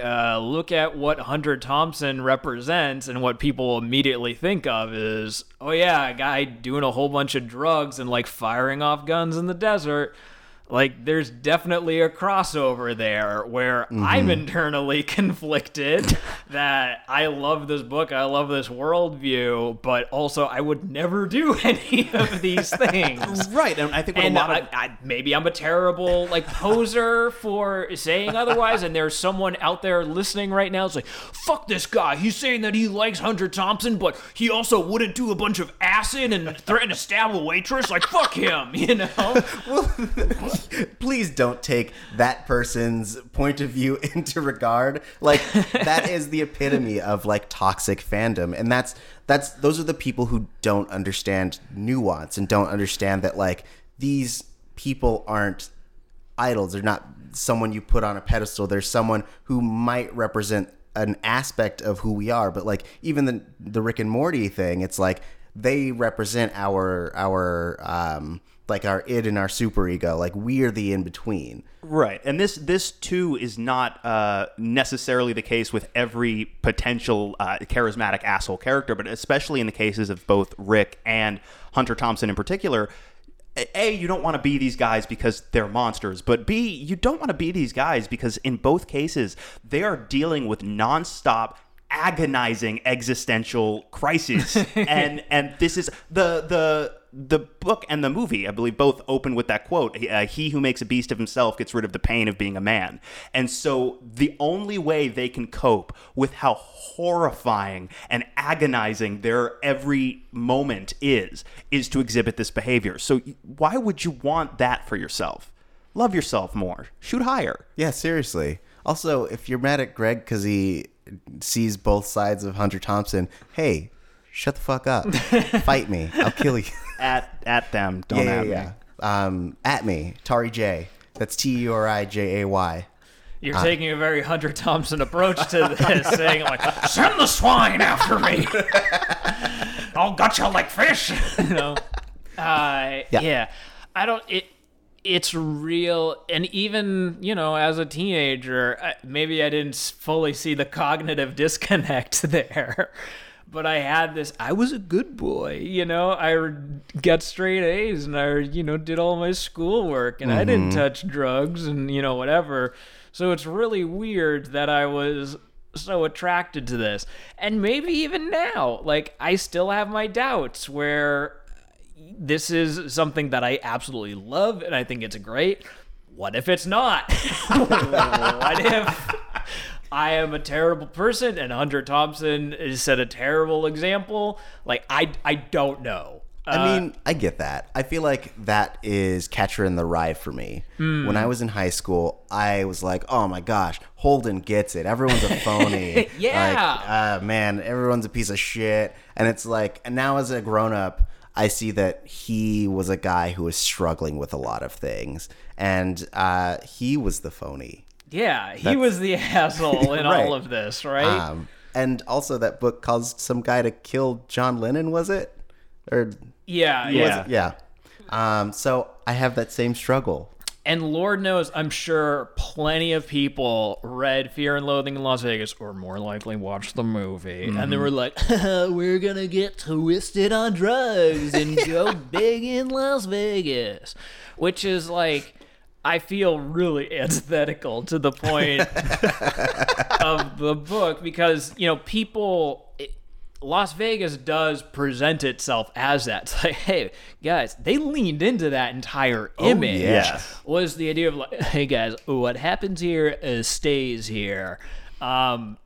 uh, look at what Hunter Thompson represents and what people immediately think of is, oh yeah, a guy doing a whole bunch of drugs and like firing off guns in the desert. Like, there's definitely a crossover there where I'm mm-hmm. internally (laughs) conflicted that I love this book, I love this worldview, but also I would never do (laughs) any of these (laughs) things. Right, and I think and a lot of I, I, maybe I'm a terrible like poser for saying otherwise, and there's someone out there listening right now. It's like, fuck this guy. He's saying that he likes Hunter Thompson, but he also wouldn't do a bunch of acid and threaten to stab a waitress. Like, fuck him, you know? (laughs) please don't take that person's point of view (laughs) into regard. Like that is the epitome of like toxic fandom. And that's that's those are the people who don't understand nuance and don't understand that like these people aren't idols. They're not someone you put on a pedestal. They're someone who might represent an aspect of who we are. But like even the the Rick and Morty thing it's like they represent our our um like our id and our super ego like we're the in between Right, and this this too is not uh, necessarily the case with every potential uh, charismatic asshole character, but especially in the cases of both Rick and Hunter Thompson in particular. A, you don't want to be these guys because they're monsters, but B, you don't want to be these guys because in both cases they are dealing with nonstop agonizing existential crises (laughs) and and this is the the the book and the movie i believe both open with that quote uh, he who makes a beast of himself gets rid of the pain of being a man and so the only way they can cope with how horrifying and agonizing their every moment is is to exhibit this behavior so why would you want that for yourself love yourself more shoot higher yeah seriously also if you're mad at greg because he sees both sides of Hunter Thompson, hey, shut the fuck up. (laughs) Fight me. I'll kill you. At at them. Don't yeah, at yeah, me. yeah. Um, at me. Turi J. That's T U R I J A Y. You're taking a very Hunter Thompson approach to (laughs) this, saying like, "Send the swine after me. (laughs) I'll gut you like fish." (laughs) you know. Uh, yeah. Yeah. I don't. It. It's real, and even you know, as a teenager, I- maybe I didn't fully see the cognitive disconnect there. But I had this. I was a good boy, you know. I got straight A's, and I, you know, did all my schoolwork, and I didn't mm-hmm. touch drugs, and you know, whatever. So it's really weird that I was so attracted to this. And maybe even now, like I still have my doubts where this is something that I absolutely love and I think it's great. What if it's not? (laughs) what if I am a terrible person and Hunter Thompson is set a terrible example? Like I I don't know. I Uh, mean, I get that. I feel like that is Catcher in the Rye for me. Hmm. When I was in high school, I was like, "Oh my gosh, Holden gets it. Everyone's a phony. (laughs) Yeah. like, uh, man, everyone's a piece of shit." And it's like, and now as a grown up, I see that he was a guy who was struggling with a lot of things, and uh, he was the phony. Yeah, he was the (laughs) asshole in Right. all of this, right? Um, and also, that book caused some guy to kill John Lennon. Was it? Or yeah, Yeah. yeah. yeah. Um, so I have that same struggle. And Lord knows, I'm sure plenty of people read Fear and Loathing in Las Vegas, or more likely watched the movie, and Mm-hmm. they were like, (laughs) "We're gonna get twisted on drugs and go (laughs) big in Las Vegas," which is like, I feel really (laughs) antithetical to the point (laughs) of the book because you know people. It, Las Vegas does present itself as that. It's like, hey, guys, they leaned into that entire image. yeah. Was the idea of like, (laughs) hey guys, what happens here uh, stays here. Um,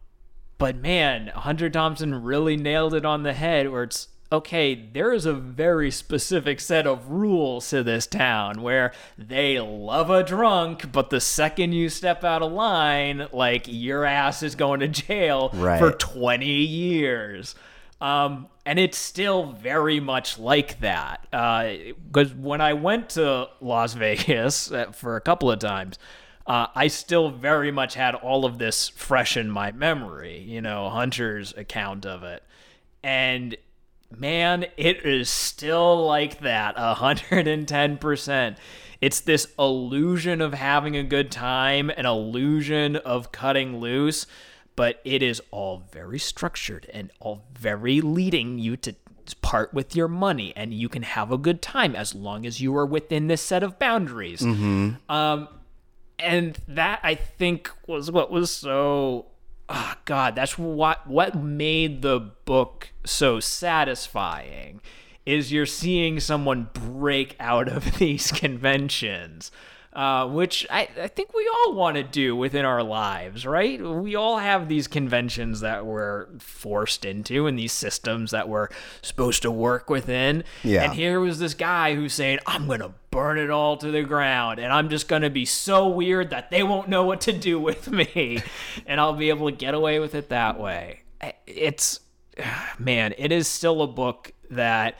but man, Hunter Thompson really nailed it on the head where it's okay, there is a very specific set of rules to this town where they love a drunk, but the second you step out of line, like your ass is going to jail Right. for 20 years. Um, and it's still very much like that. Because when I went to Las (laughs) Vegas uh, for a couple of times, uh, I still very much had all of this fresh in my memory, you know, Hunter's account of it. And man, it is still like that 110%. It's this illusion of having a good time, an illusion of cutting loose, but it is all very structured and all very leading you to part with your money and you can have a good time as long as you are within this set of boundaries. Um, and that I think was what was so oh God, that's what what made the book so satisfying is you're seeing someone break out of (laughs) these conventions. Uh, which I, I think we all want to do within our lives, right? We all have these conventions that we're forced into and these systems that we're supposed to work within. Yeah. And here was this guy who's saying, I'm going to burn it all to the ground and I'm just going to be so weird that they won't know what to do with me (laughs) and I'll be able to get away with it that way. It's, (sighs) man, it is still a book that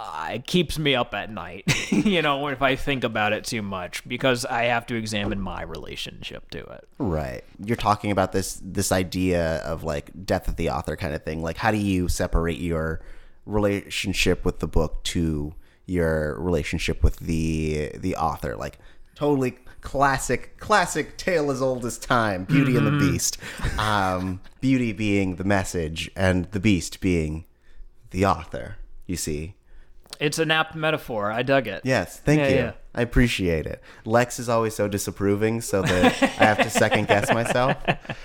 uh, it keeps me up at night, (laughs) you know, if I think about it too much because I have to examine my relationship to it. Right. You're talking about this this idea of like death of the author kind of thing. Like how do you separate your relationship with the book to your relationship with the the author? Like totally classic classic tale as old as time, Beauty and the Beast. Um beauty being the message and the beast being the author, you see. It's an apt metaphor. I dug it. Yes, thank Yeah, you. yeah. I appreciate it. Lex is always so disapproving, so that I have to second guess (laughs) myself.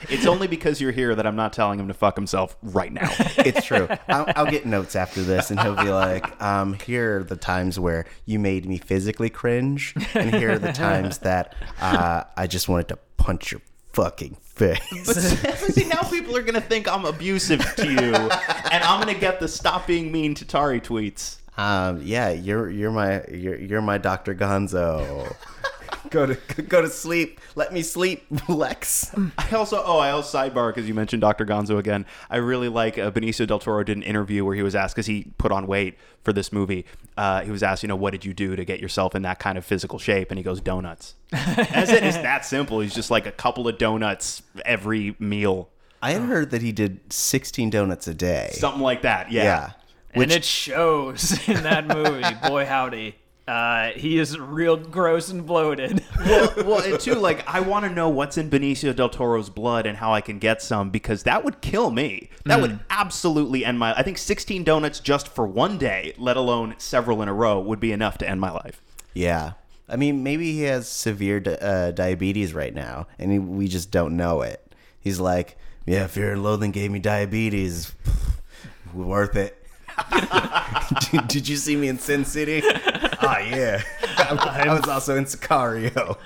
It's only because you're here that I'm not telling him to fuck himself right now. (laughs) It's true. I'll, I'll get notes after this, and he'll be like, um, "Here are the times where you made me physically cringe, and here are the times that uh, I just wanted to punch your fucking face." But see, now people are gonna think I'm abusive to you, and I'm gonna get the "stop being mean" to Turi tweets. Um, yeah, you're you're my you're you're my Dr. Gonzo. (laughs) go to go to sleep. Let me sleep, (laughs) Lex. I also, oh, I also sidebar because you mentioned Dr. Gonzo again. I really like uh, Benicio del Toro did an interview where he was asked because he put on weight for this movie. Uh, he was asked, you know, what did you do to get yourself in that kind of physical shape? And he goes, donuts. (laughs) As it is that simple. He's just like a couple of donuts every meal, I had heard that he did 16 donuts a day. something like that. Yeah. yeah. And it shows (laughs) in that movie. Boy, howdy. Uh, he is real gross and bloated. (laughs) well, well, and too, like I want to know what's in Benicio del Toro's blood and how I can get some because that would kill me. That would absolutely end my. I think 16 donuts just for one day, let alone several in a row, would be enough to end my life. Yeah. I mean, maybe he has severe di- uh, diabetes right now, and he, we just don't know it. He's like, yeah, Fear and Loathing gave me diabetes. (sighs) Worth it. (laughs) did, did you see me in Sin City? (laughs) Ah, yeah. I, (laughs) I was also in Sicario.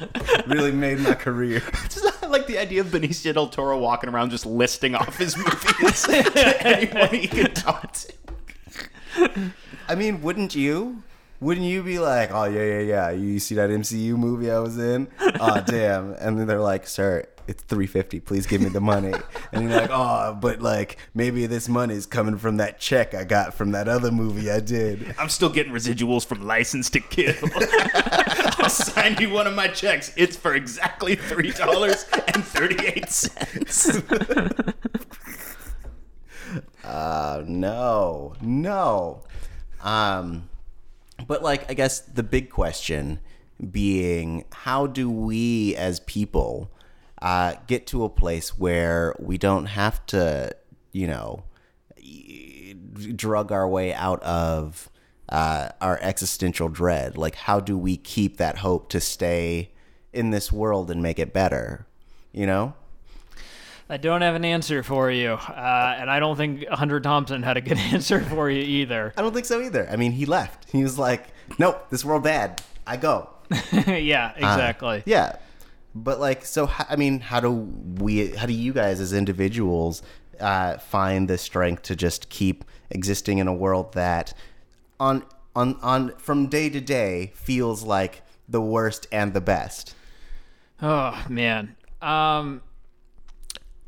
Really made my career. Just, I like the idea of Benicio del Toro walking around just listing off his movies to anyone he can talk to. I mean, wouldn't you? Wouldn't you be like, oh yeah, yeah, yeah? You see that MCU movie I was in? Oh (laughs) damn! And then they're like, sir, it's three fifty. Please give me the money. And you're like, oh, but like maybe this money's coming from that check I got from that other movie I did. I'm still getting residuals from License to Kill. (laughs) (laughs) I'll sign you one of my checks. It's for exactly three dollars and thirty-eight cents. Uh, no, no. Um, but like, I guess the big question being, how do we as people uh, get to a place where we don't have to, you know, drug our way out of uh, our existential dread? Like, how do we keep that hope to stay in this world and make it better? You know? I don't have an answer for you, uh, and I don't think Hunter Thompson had a good (laughs) answer for you either. I don't think so either. I mean, he left. He was like, "Nope, this world bad. I go." (laughs) yeah, exactly. Yeah, but like, so I mean, how do we? How do you guys as individuals uh, find the strength to just keep existing in a world that, on on on from day to day, feels like the worst and the best? Oh man, um,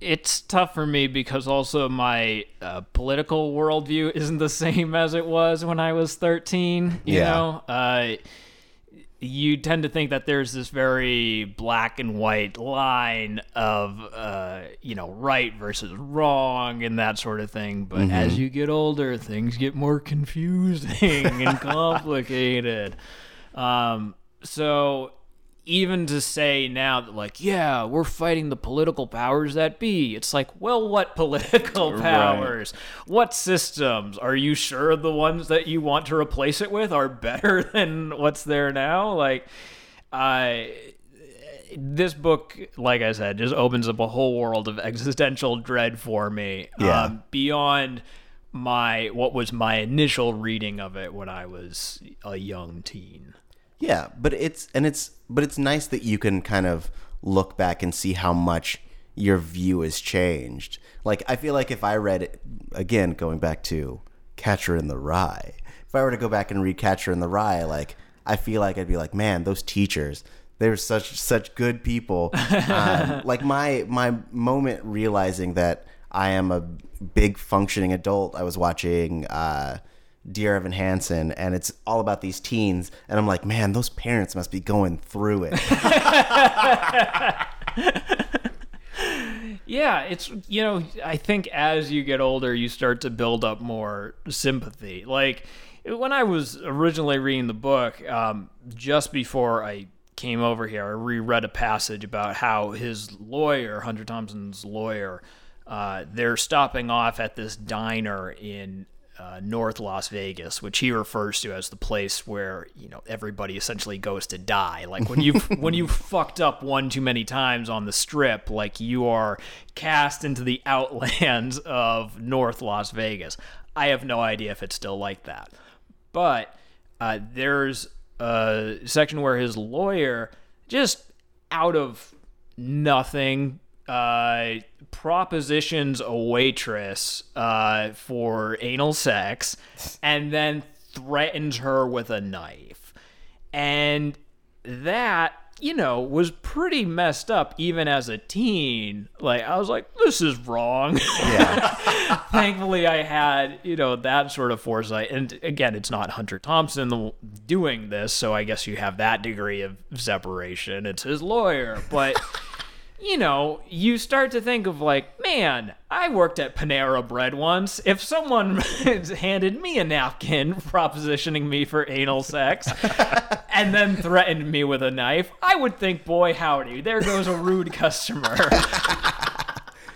it's tough for me because also my uh, political worldview (laughs) isn't the same as it was when I was thirteen. You Yeah. know, uh, you tend to think that there's this very black and white line of uh, you know right versus wrong and that sort of thing. But as you get older, things get more confusing and (laughs) complicated. Um, so even to say now that like yeah we're fighting the political powers that be it's like well what (laughs) political powers what systems are you sure the ones that you want to replace it with are better (laughs) than what's there now like i this book, like I said, just opens up a whole world of (laughs) existential dread for me. Yeah. Um, beyond my what was my initial reading of it when I was a young teen. Yeah, but it's and it's but it's nice that you can kind of look back and see how much your view has changed. Like I feel like if I read it again, going back to Catcher in the Rye, if I were to go back and read Catcher in the Rye, like I feel like I'd be like, man, those teachers, they're such such good people. um, (laughs) like my my moment realizing that I am a big functioning adult. I was watching. Uh, Dear Evan Hansen, and it's all about these teens. And I'm like, man, those parents must be going through it. (laughs) Yeah, it's you know, I think as you get older, you start to build up more sympathy. Like when I was originally reading the book, um, just before I came over here, I reread a passage about how his lawyer, Hunter Thompson's lawyer, uh, they're stopping off at this diner in uh, North Las Vegas, which he refers to as the place where you know everybody essentially goes to die. Like when you (laughs) when you fucked up one too many times on the strip, like you are cast into the outlands (laughs) of North Las Vegas. I have no idea if it's still like that, but uh, there's a section where his lawyer just out of nothing uh, propositions a waitress uh, for anal sex and then threatens her with a knife. And that, you know, was pretty messed up even as a teen. Like, I was like, this is wrong. Yeah. (laughs) Thankfully, I had, you know, that sort of foresight. And again, it's not Hunter Thompson doing this, so I guess you have that degree of separation. It's his lawyer. But (laughs) you know, you start to think of like, man, I worked at Panera Bread once. If someone (laughs) handed me a napkin (laughs) propositioning me for anal sex (laughs) and then threatened me with a knife, I would think, boy, howdy, there goes a rude customer.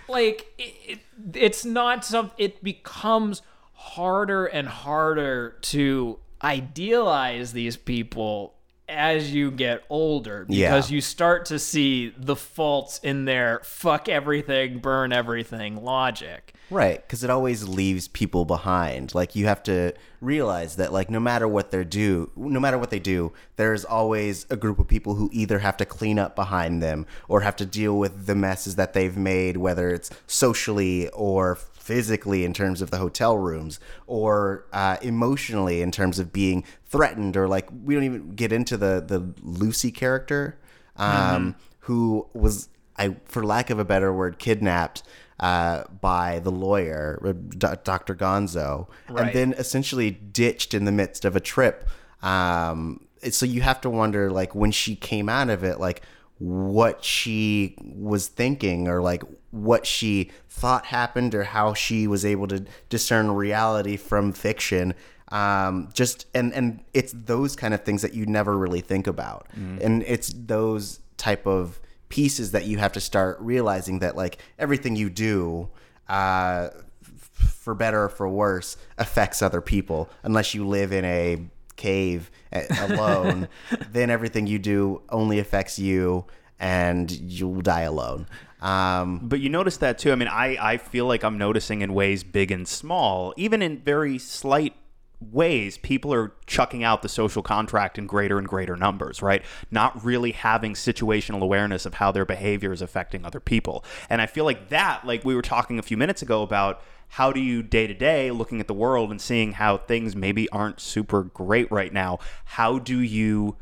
like, it, it, it's not some, it becomes harder and harder to idealize these people as you get older because Yeah. you start to see the faults in their fuck everything, burn everything logic. Right, because it always leaves people behind. Like you have to realize that, like no matter what they do, no matter what they do, there's always a group of people who either have to clean up behind them or have to deal with the messes that they've made, whether it's socially or physically in terms of the hotel rooms or uh, emotionally in terms of being threatened or like we don't even get into the the Lucy character um, who was I for lack of a better word kidnapped uh, by the lawyer uh, D- Dr. Gonzo Right. and then essentially ditched in the midst of a trip um, so you have to wonder like when she came out of it like what she was thinking or like what she thought happened or how she was able to discern reality from fiction um, just and and it's those kind of things that you never really think about. And it's those type of pieces that you have to start realizing that like everything you do uh, for better or for worse affects other people. Unless you live in a cave alone (laughs) then everything you do only affects you and you'll die alone um, But you notice that too. I mean, I, I feel like I'm noticing in ways big and small, even in very slight ways, people are chucking out the social contract in greater and greater numbers, right? Not really having situational awareness of how their behavior is affecting other people. And I feel like that, like we were talking a few minutes ago about how do you day to day looking at the world and seeing how things maybe aren't super great right now, how do you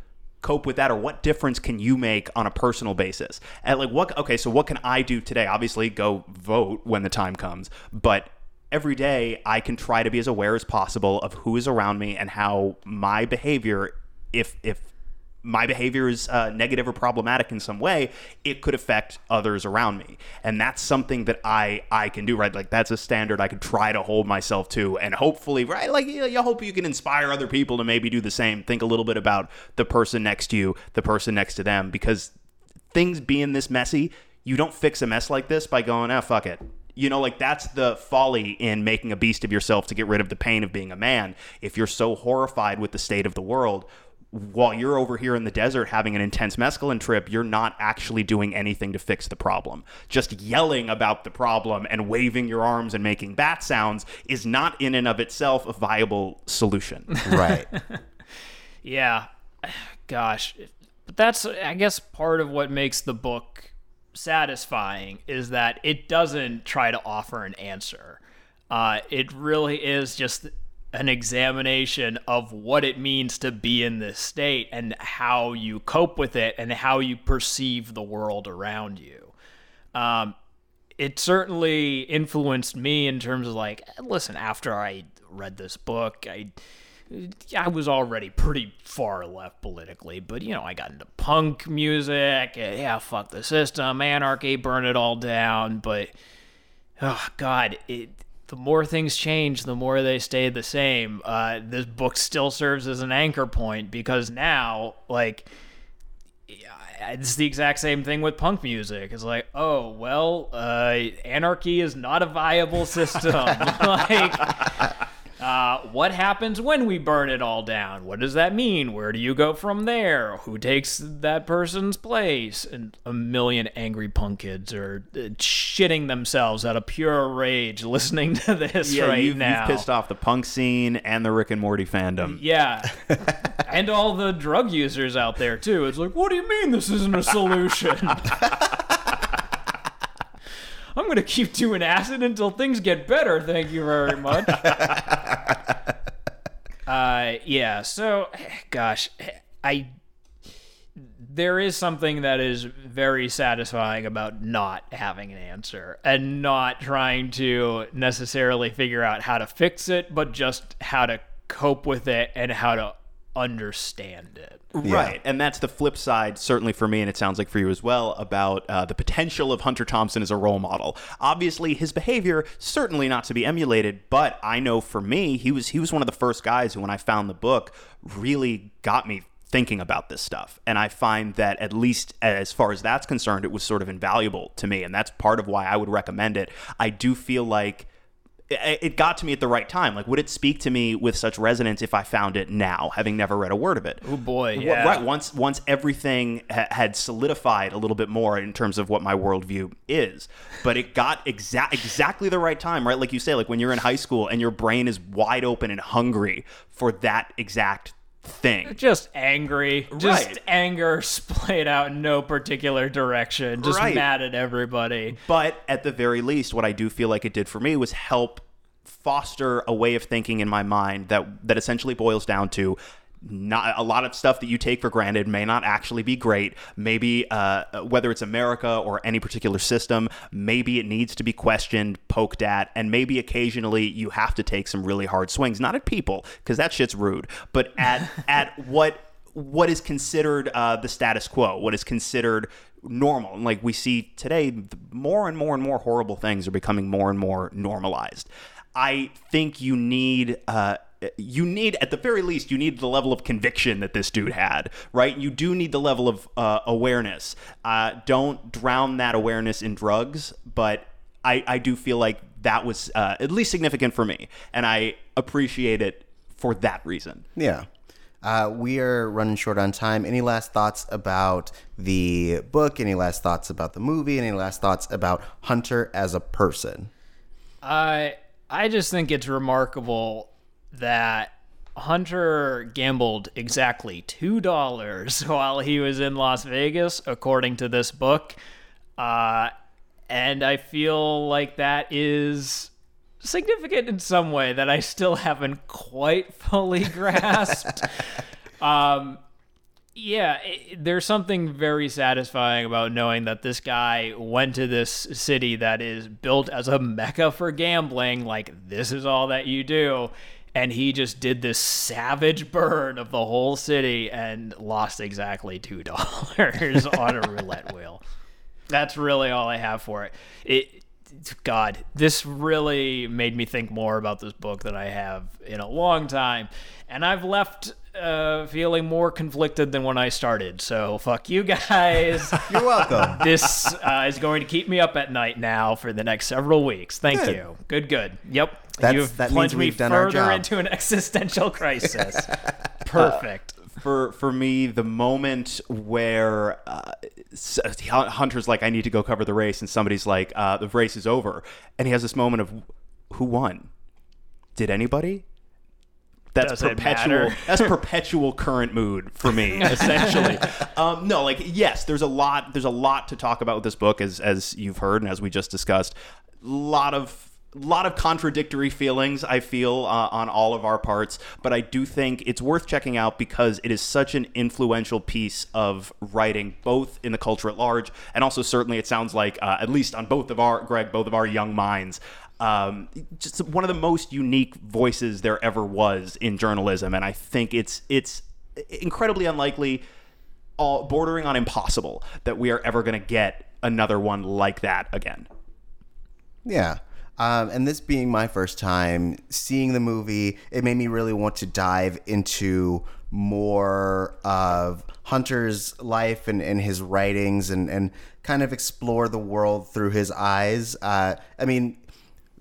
cope with that or what difference can you make on a personal basis? And like what okay so what can i do today? Obviously go vote when the time comes but every day i can try to be as aware as possible of who is around me and how my behavior if if my behavior is uh, negative or problematic in some way, it could affect others around me, and that's something that I I can do right. Like that's a standard I could try to hold myself to, and hopefully, right? Like you, you hope you can inspire other people to maybe do the same. Think a little bit about the person next to you, the person next to them, because things being this messy, you don't fix a mess like this by going, ah, fuck it. You know, like that's the folly in making a beast of yourself to get rid of the pain of being a man. If you're so horrified with the state of the world, while you're over here in the desert having an intense mescaline trip, you're not actually doing anything to fix the problem. Just yelling about the problem and waving your arms and making bat sounds is not in and of itself a viable solution. (laughs) Right. Yeah. Gosh. But that's, I guess, part of what makes the book satisfying is that it doesn't try to offer an answer. Uh, it really is just an examination of what it means to be in this state and how you cope with it and how you perceive the world around you. Um, it certainly influenced me in terms of like, listen, after I read this book, I I was already pretty far left politically, but you know, I got into punk music. Yeah, fuck the system, anarchy, burn it all down. But oh god, it, the more things change, the more they stay the same. Uh, this book still serves as an anchor point because now, like, it's the exact same thing with punk music. It's like, oh well, uh, anarchy is not a viable system. (laughs) like uh, what happens when we burn it all down? What does that mean? Where do you go from there? Who takes that person's place? And a million angry punk kids are uh, shitting themselves out of pure rage (laughs) listening to this yeah, right you've, now. you've pissed off the punk scene and the Rick and Morty fandom. Yeah. (laughs) and all the drug users out there, too. It's like, what do you mean this isn't a solution? (laughs) I'm going to keep doing acid until things get better. Thank you very much. (laughs) uh, yeah. So, gosh, I there is something that is very satisfying about not having an answer and not trying to necessarily figure out how to fix it, but just how to cope with it and how to understand it. Right. And that's the flip side, certainly for me, and it sounds like for you as well, about uh, the potential of Hunter Thompson as a role model. Obviously, his behavior certainly not to be emulated, but I know for me, he was he was one of the first guys who, when I found the book, really got me thinking about this stuff. And I find that at least as far as that's concerned, it was sort of invaluable to me, and that's part of why I would recommend it. I do feel like it got to me at the right time. Like, would it speak to me with such resonance if I found it now, having never read a word of it? Oh boy, yeah. Right. Once once everything ha- had solidified a little bit more in terms of what my worldview is, but it got exa- exactly the right time. Right, like you say, like when you're in high school and your brain is wide open and hungry for that exact thing. (laughs) Just angry. Just Right. anger (laughs) splayed out in no particular direction. Just Right. mad at everybody. But at the very least, what I do feel like it did for me was help foster a way of thinking in my mind that that essentially boils down to not a lot of stuff that you take for granted may not actually be great. Maybe uh, whether it's America or any particular system, maybe it needs to be questioned, poked at, and maybe occasionally you have to take some really hard swings. Not at people, because that shit's rude, but at (laughs) at what what is considered uh, the status quo, what is considered normal. And like we see today, more and more and more horrible things are becoming more and more normalized. I think you need. Uh, you need, at the very least, you need the level of conviction that this dude had, right? You do need the level of uh, awareness. Uh, don't drown that awareness in drugs, but I, I do feel like that was uh, at least significant for me, and I appreciate it for that reason. Yeah. Uh, we are running short on time. Any last thoughts about the book? Any last thoughts about the movie? Any last thoughts about Hunter as a person? I I just think it's remarkable that Hunter gambled exactly two dollars (laughs) while he was in Las Vegas, according to this book. Uh, and I feel like that is significant in some way that I still haven't quite (laughs) fully grasped. (laughs) um, yeah, it, there's something very satisfying about knowing that this guy went to this city that is built as a mecca for gambling. Like, this is all that you do. And he just did this savage burn of the whole city and lost exactly $2 (laughs) on a roulette wheel. That's really all I have for it. It God, this really made me think more about this book than I have in a long time. And I've left uh, feeling more conflicted than when I started. So fuck you guys. (laughs) You're welcome. this uh, is going to keep me up at night now for the next several weeks. Thank Good. you. Good, good. Yep. That's- You've that means plunged me we've done our further into an (laughs) existential crisis. (laughs) Perfect. for for me, the moment where uh, Hunter's like, "I need to go cover the race," and somebody's like, uh, "The race is over," and he has this moment of, "Who won? Did anybody?" That's Does perpetual. That's perpetual current mood for me, (laughs) essentially. um, no, like yes, there's a lot. There's a lot to talk about with this book, as as you've heard and as we just discussed. A lot of lot of contradictory feelings I feel uh, on all of our parts, but I do think it's worth checking out because it is such an influential piece of writing, both in the culture at large, and also certainly it sounds like uh, at least on both of our Greg, both of our young minds. Um, just one of the most unique voices there ever was in journalism, and I think it's it's incredibly unlikely, all bordering on impossible, that we are ever going to get another one like that again. Yeah. Um, and this being my first time seeing the movie, it made me really want to dive into more of Hunter's life and, and his writings and, and kind of explore the world through his eyes. Uh, I mean,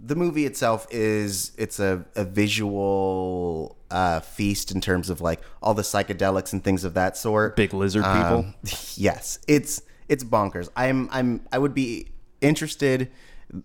the movie itself is it's a, a visual uh, feast in terms of like all the psychedelics and things of that sort. Big lizard people. Um, (laughs) yes, it's it's bonkers. I'm I'm I would be interested.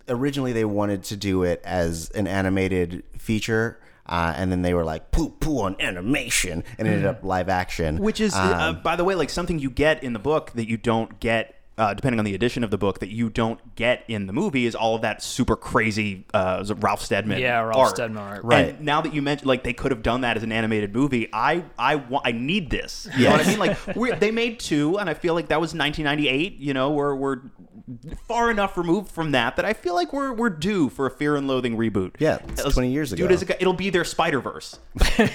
Originally, they wanted to do it as an animated feature, uh, and then they were like poo poo on animation, and it ended up live action. Which is, uh, by the way, like something you get in the book that you don't get. Uh, depending on the edition of the book, that you don't get in the movie is all of that super crazy uh, Ralph Steadman. Yeah, Ralph art. Steadman art. Right. And now that you mentioned, like they could have done that as an animated movie. I I want I need this. You know what I mean? Like we're, they made two, and I feel like that was 1998. You know, we're we're far enough removed from that that I feel like we're we're due for a Fear and Loathing reboot. Yeah, it's 20 years ago. as a guy- it'll be their Spider Verse. (laughs)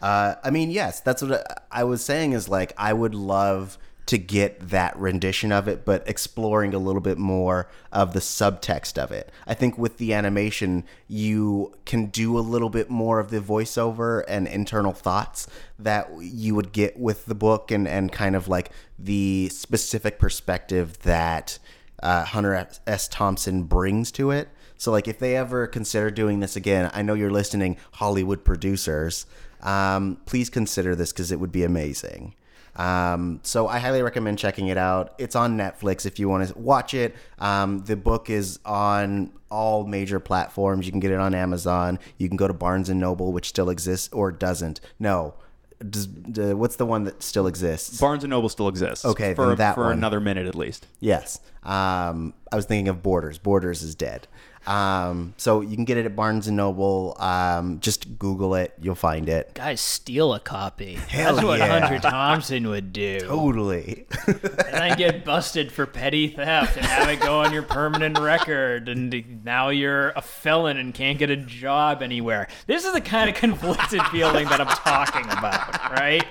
Uh, I mean, yes, that's what I was saying. Is like I would love to get that rendition of it, but exploring a little bit more of the subtext of it. I think with the animation, you can do a little bit more of the voiceover and internal thoughts that you would get with the book, and and kind of like the specific perspective that uh, Hunter S. Thompson brings to it. So, like, if they ever consider doing this again, I know you're listening, Hollywood producers. Um, please consider this because it would be amazing. Um, so, I highly recommend checking it out. It's on Netflix if you want to watch it. Um, the book is on all major platforms. You can get it on Amazon. You can go to Barnes and Noble, which still exists or doesn't. No. What's the one that still exists? Barnes and Noble still exists. Okay, for that for one. another minute at least. Yes. Um, I was thinking of Borders. Borders is dead. Um, so you can get it at Barnes and Noble. Um, just Google it. You'll find it. Guys, steal a copy. Hell That's what yeah. Hunter Thompson would do. Totally. and then get busted for petty theft and have it go on your permanent record and now you're a felon and can't get a job anywhere this is the kind of conflicted feeling that i'm talking about right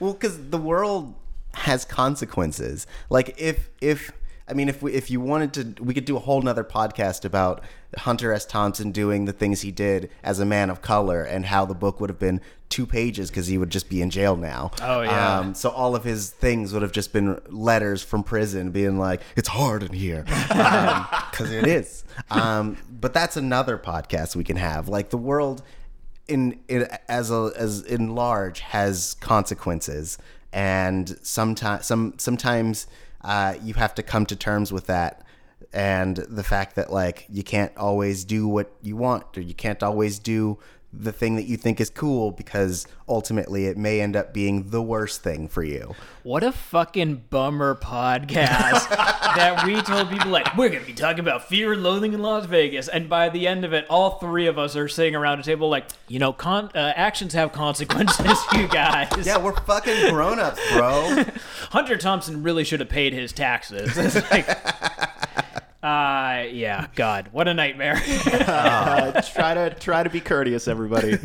well, because the world has consequences. Like if if I mean if we, if you wanted to, we could do a whole nother podcast about Hunter S. Thompson doing the things he did as a man of color and how the book would have been two pages because he would just be in jail now. Oh, yeah. Um, so all of his things would have just been letters from prison being like, "It's hard in here," (laughs) because it is. Um, but that's another podcast we can have. Like the world in, in as a as in large has consequences, and sometimes some sometimes uh, you have to come to terms with that. And the fact that like you can't always do what you want, or you can't always do the thing that you think is cool because ultimately it may end up being the worst thing for you. what a fucking bummer podcast (laughs) that we told people like we're gonna be talking about fear and loathing in las vegas and by the end of it all three of us are sitting around a table like you know con- uh, actions have consequences (laughs) you guys Yeah, we're fucking grown-ups, bro. (laughs) Hunter Thompson really should have paid his taxes. It's like, uh, yeah, God, what a nightmare. (laughs) Uh, try to try to be courteous, everybody.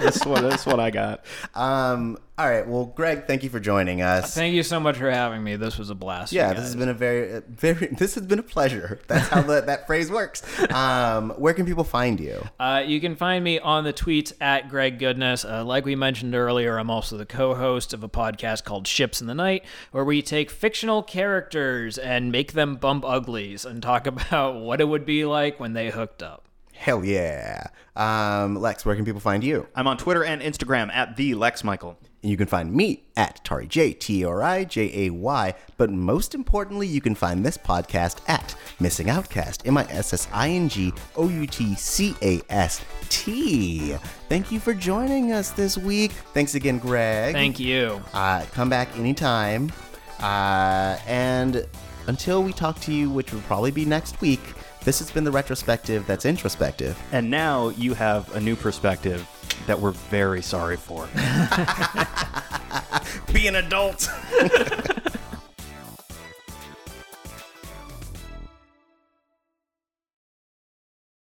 this what that's what I got. Um, all right, well, Greg, thank you for joining us. Thank you so much for having me. This was a blast. Yeah, this has been a very, uh, very. (laughs) This has been a pleasure. That's how the, that phrase works. Um, where can people find you? Uh, you can find me on the tweets at Greg Goodness. Uh, like we mentioned earlier, I'm also the co-host of a podcast called Ships in the Night, where we take fictional characters and make them bump uglies and talk (laughs) about what it would be like when they hooked up. Hell yeah. Um, Lex, where can people find you? I'm on Twitter and Instagram at the Lex Michael. And you can find me at Turi J, T R I J A Y. But most importantly, you can find this podcast at Missing Outcast, M I S S I N G O U T C A S T. Thank you for joining us this week. Thanks again, Greg. Thank you. Uh, come back anytime. Uh, and until we talk to you, which will probably be next week, this has been the retrospective that's introspective. And now you have a new perspective that we're very sorry for. (laughs) Be an adult. (laughs)